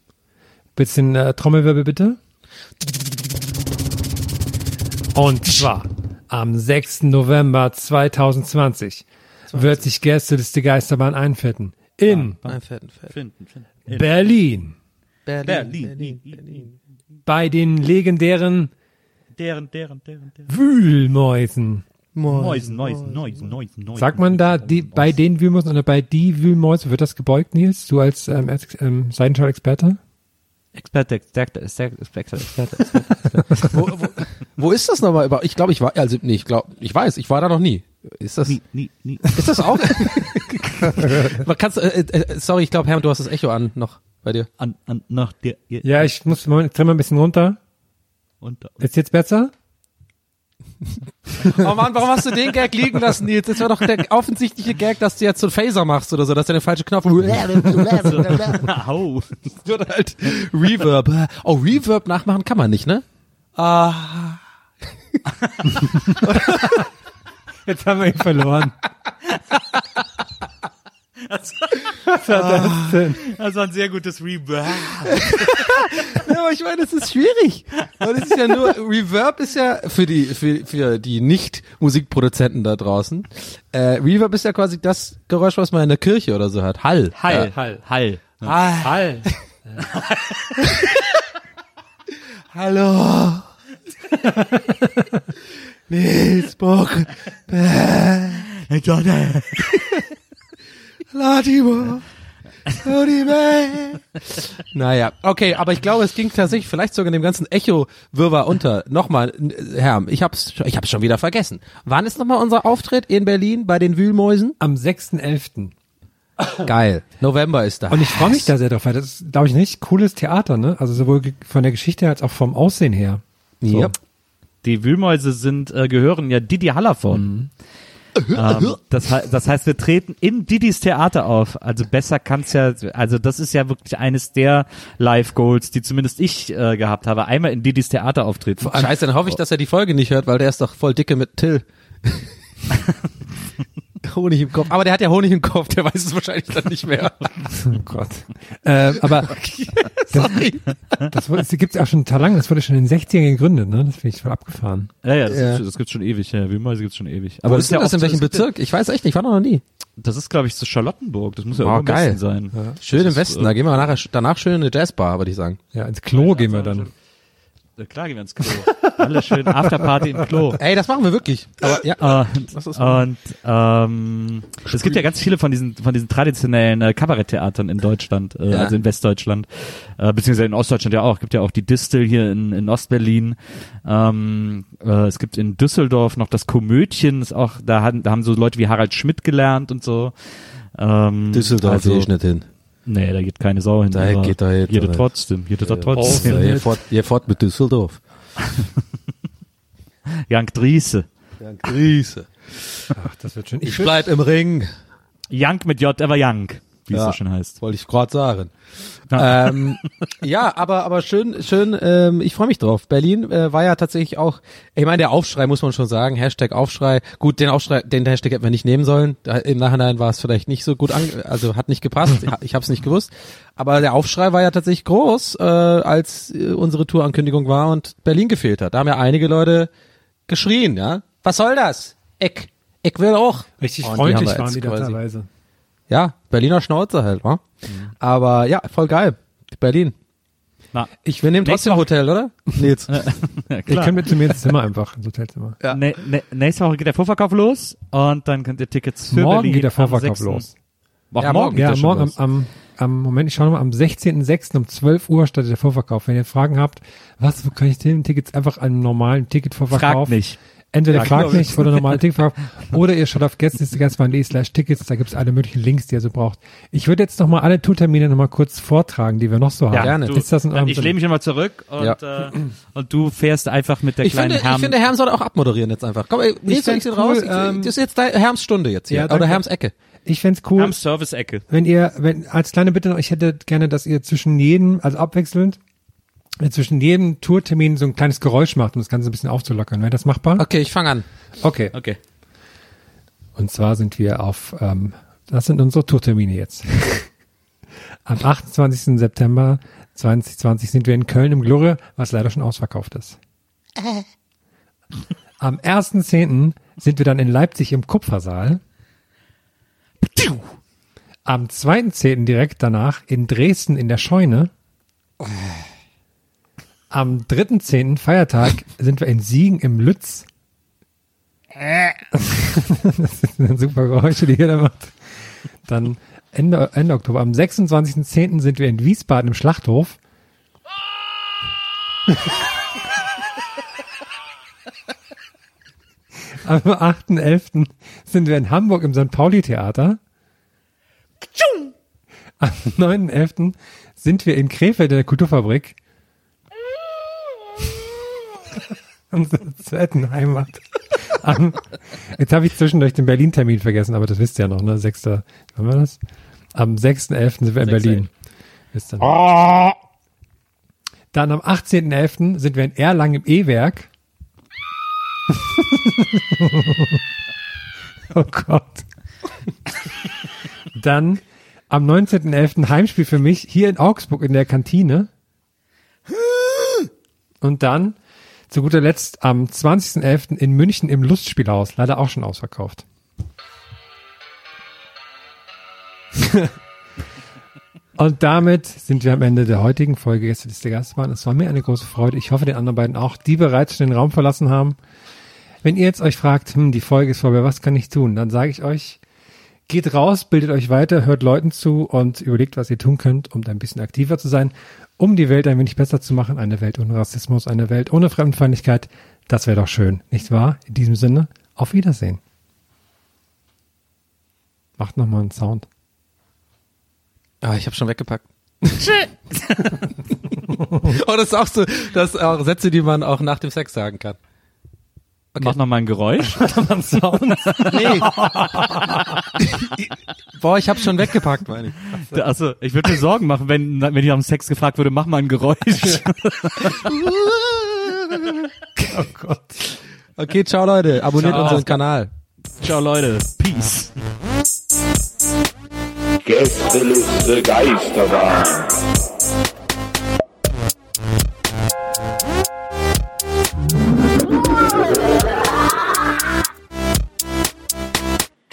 Bisschen äh, Trommelwirbel bitte. Und zwar am 6. November 2020 wird sich Gästeliste Geisterbahn einfinden. In Finden, finden. Berlin. Berlin. Bei den legendären Deren, deren, deren, deren. Wühlmäusen. Mäusen, Mäusen, Mäusen, Mäusen, Mäusen. Sagt man da die, bei den Wühlmäusen oder bei die Wühlmäuse, wird das gebeugt, Nils? Du als ähm, ähm, Seidenschall-Experte? Experte, Experte, Experte, Experte, Experte, Experte. Wo, wo, wo ist das nochmal? Ich glaube, ich war, also nee, ich glaube, ich weiß, ich war da noch nie. Ist das, Nie, nie, nie. ist das auch? Man kannst, äh, äh, sorry, ich glaube, Herm, du hast das Echo an noch bei dir. An, an, nach dir, Ja, ich muss mal, ich dreh mal ein bisschen runter. unter. Ist jetzt besser? Oh Mann, warum hast du den Gag liegen lassen, Nils? Das war doch der offensichtliche Gag, dass du jetzt so einen Phaser machst oder so, dass du den falschen Knopf Au. oder halt Reverb. Oh, Reverb nachmachen kann man nicht, ne? Ah. Jetzt haben wir ihn verloren. Hat das war ein sehr gutes Reverb. Ja, aber ich meine, das ist schwierig. Und es ist ja nur, Reverb ist ja für die, für, für die Nicht-Musikproduzenten da draußen. Äh, Reverb ist ja quasi das Geräusch, was man in der Kirche oder so hat. Hall. Hall, Ja. Hall, Hall. Hall. Hall. Hallo. Nils Bock. Latimer. Naja, okay, aber ich glaube, es ging tatsächlich vielleicht sogar in dem ganzen Echo-Wirrwarr unter. Nochmal, Herr, ich hab's, ich hab's schon wieder vergessen. Wann ist nochmal unser Auftritt in Berlin bei den Wühlmäusen? Am 6.11. Geil. November ist da. Und ich freue mich da sehr drauf, weil das ist, glaube ich, ein richtig cooles Theater, ne? Also sowohl von der Geschichte als auch vom Aussehen her. So. Ja. Die Wühlmäuse sind, äh, gehören ja Didi Hallervorden. Ähm, das, hei- das heißt, wir treten in Didis Theater auf. Also besser kann's ja, also das ist ja wirklich eines der Live-Goals, die zumindest ich äh, gehabt habe. Einmal in Didis Theater auftreten. Scheiße, dann hoffe ich, dass er die Folge nicht hört, weil der ist doch voll dicke mit Till. Honig im Kopf. Aber der hat ja Honig im Kopf, der weiß es wahrscheinlich dann nicht mehr. Oh Gott. äh, aber Sorry. das, das gibt's ja auch schon total lang, das wurde schon in den 60ern gegründet, ne? Das finde ich voll abgefahren. Ja, ja, das, Ja. Gibt's, das gibt's schon ewig. Ja. Wühlmäuse gibt's schon ewig. Aber das ist denn das in welchem es gibt Bezirk? Ich weiß echt nicht, ich war noch nie. Ja, das ist, glaube ich, so Charlottenburg. Das muss ja Oh, auch im geil. Westen sein. Schön im ist, Westen, äh, da gehen wir nachher, danach schön in eine Jazzbar, würde ich sagen. Ja, ins Klo gehen wir dann. Klar gehen wir ins Klo. Alle schön Afterparty im Klo. Ey, das machen wir wirklich. Aber ja, Und, Das ist- und ähm, es gibt ja ganz viele von diesen von diesen traditionellen äh, Kabaretttheatern in Deutschland, äh, Ja. also in Westdeutschland, äh, beziehungsweise in Ostdeutschland ja auch. Es gibt ja auch die Distel hier in, in Ostberlin. Ähm, äh, es gibt in Düsseldorf noch das Komödchen, ist auch da haben da haben so Leute wie Harald Schmidt gelernt und so. Ähm, Düsseldorf also, gehe ich nicht hin. Nee, da geht keine Sau hin. Da geht da jetzt jede trotzdem, jede da Ja, trotzdem. ihr, fahrt, ihr fahrt mit Düsseldorf. Jank Driese. Ja, Grüße. Ach, das wird schön. Ich bleib im Ring. Jank mit J, aber Jank, wie es Ja. so schön heißt. Wollte ich gerade sagen. Ja. ähm, ja, aber aber schön, schön. Ähm, ich freue mich drauf. Berlin äh, war ja tatsächlich auch. Ich meine, der Aufschrei muss man schon sagen. Hashtag Aufschrei. Gut, den Aufschrei, den Hashtag hätten wir nicht nehmen sollen. Da, Im Nachhinein war es vielleicht nicht so gut, an, also hat nicht gepasst. Ich, ich habe es nicht gewusst. Aber der Aufschrei war ja tatsächlich groß, äh, als äh, unsere Tourankündigung war und Berlin gefehlt hat. Da haben ja einige Leute geschrien. Ja, was soll das? Ich, ich will auch. Richtig freundlich waren die da teilweise. Ja, Berliner Schnauze halt, wa? Aber ja, voll geil. Berlin. Na, Ich, wir nehmen trotzdem Hotel, oder? Nils. ja, Ihr klar. könnt mit zu mir ins Zimmer einfach, ins Hotelzimmer. Ja. Ne, ne, nächste Woche geht der Vorverkauf los und dann könnt ihr Tickets für Morgen Berlin geht der Vorverkauf 6. los. Ach, Ja, morgen Ja, morgen am, los. am, am Moment, ich schaue nochmal, am 16.06. um 12 Uhr startet der Vorverkauf. Wenn ihr Fragen habt, was, wo kann ich den Tickets einfach einen normalen Ticketvorverkauf? Fragt nicht. Entweder Ja, fragt nicht oder normalen Ticketverkauf oder ihr schaut auf gästeliste slash Tickets, da gibt's alle möglichen Links, die ihr so braucht. Ich würde jetzt nochmal alle Tourtermine nochmal kurz vortragen, die wir noch so haben. gerne. Du, Ist das in eurem ich lehne mich immer zurück und, äh, und du fährst einfach mit der Ich kleinen finde, ich Herrn. finde, Herm soll auch abmoderieren jetzt einfach. Komm, ey, find's ich cool, raus. ähm, das ist jetzt dein, Herms Stunde jetzt hier. Ja, oder. Herms Ecke. Ich fänd's cool, Herms Service-Ecke. wenn ihr, wenn, als kleine Bitte noch, ich hätte gerne, dass ihr zwischen jedem, also abwechselnd, zwischen jedem Tourtermin so ein kleines Geräusch macht, um das Ganze ein bisschen aufzulockern. Wäre das machbar? Okay, ich fange an. Okay. Okay. Und zwar sind wir auf, ähm, das sind unsere Tourtermine jetzt. Am 28. September 2020 sind wir in Köln im Glurre, was leider schon ausverkauft ist. Am 1.10. sind wir dann in Leipzig im Kupfersaal. Am 2.10. direkt danach in Dresden in der Scheune. Am 3.10. Feiertag sind wir in Siegen im Lütz. das sind super Geräusche, die jeder macht. Dann Ende, Ende Oktober. Am 26.10. sind wir in Wiesbaden im Schlachthof. Am 8.11. sind wir in Hamburg im St. Pauli Theater. Am 9.11. sind wir in Krefeld in der Kulturfabrik. Unsere zweiten Heimat. Am, jetzt habe ich zwischendurch den Berlin-Termin vergessen, aber das wisst ihr ja noch, ne? 6. Wann war das? Am 6.11. sind wir in Berlin. Wisst ihr noch. Dann am 18.11. sind wir in Erlangen im E-Werk. oh Gott. Dann am 19.11. Heimspiel für mich hier in Augsburg in der Kantine. Und dann zu guter Letzt am 20.11. in München im Lustspielhaus. Leider auch schon ausverkauft. Und damit sind wir am Ende der heutigen Folge Gäste des der Gastbahn. Es war mir eine große Freude. Ich hoffe, den anderen beiden auch, die bereits schon den Raum verlassen haben. Wenn ihr jetzt euch fragt, hm, die Folge ist vorbei, was kann ich tun? Dann sage ich euch, geht raus, bildet euch weiter, hört Leuten zu und überlegt, was ihr tun könnt, um da ein bisschen aktiver zu sein, um die Welt ein wenig besser zu machen. Eine Welt ohne Rassismus, eine Welt ohne Fremdenfeindlichkeit. Das wäre doch schön, nicht wahr? In diesem Sinne, auf Wiedersehen. Macht nochmal einen Sound. Ah, ich habe schon weggepackt. oh, das ist auch so, das sind auch Sätze, die man auch nach dem Sex sagen kann. Mach noch mal ein Geräusch. Nee. Boah, ich habe schon weggepackt, meine ich. Also, ich würde mir Sorgen machen, wenn, wenn ich am Sex gefragt würde, mach mal ein Geräusch. Oh Gott. Okay, ciao Leute, abonniert Ciao. unseren Kanal. Ciao Leute. Peace. Gästeliste Geisterbahn.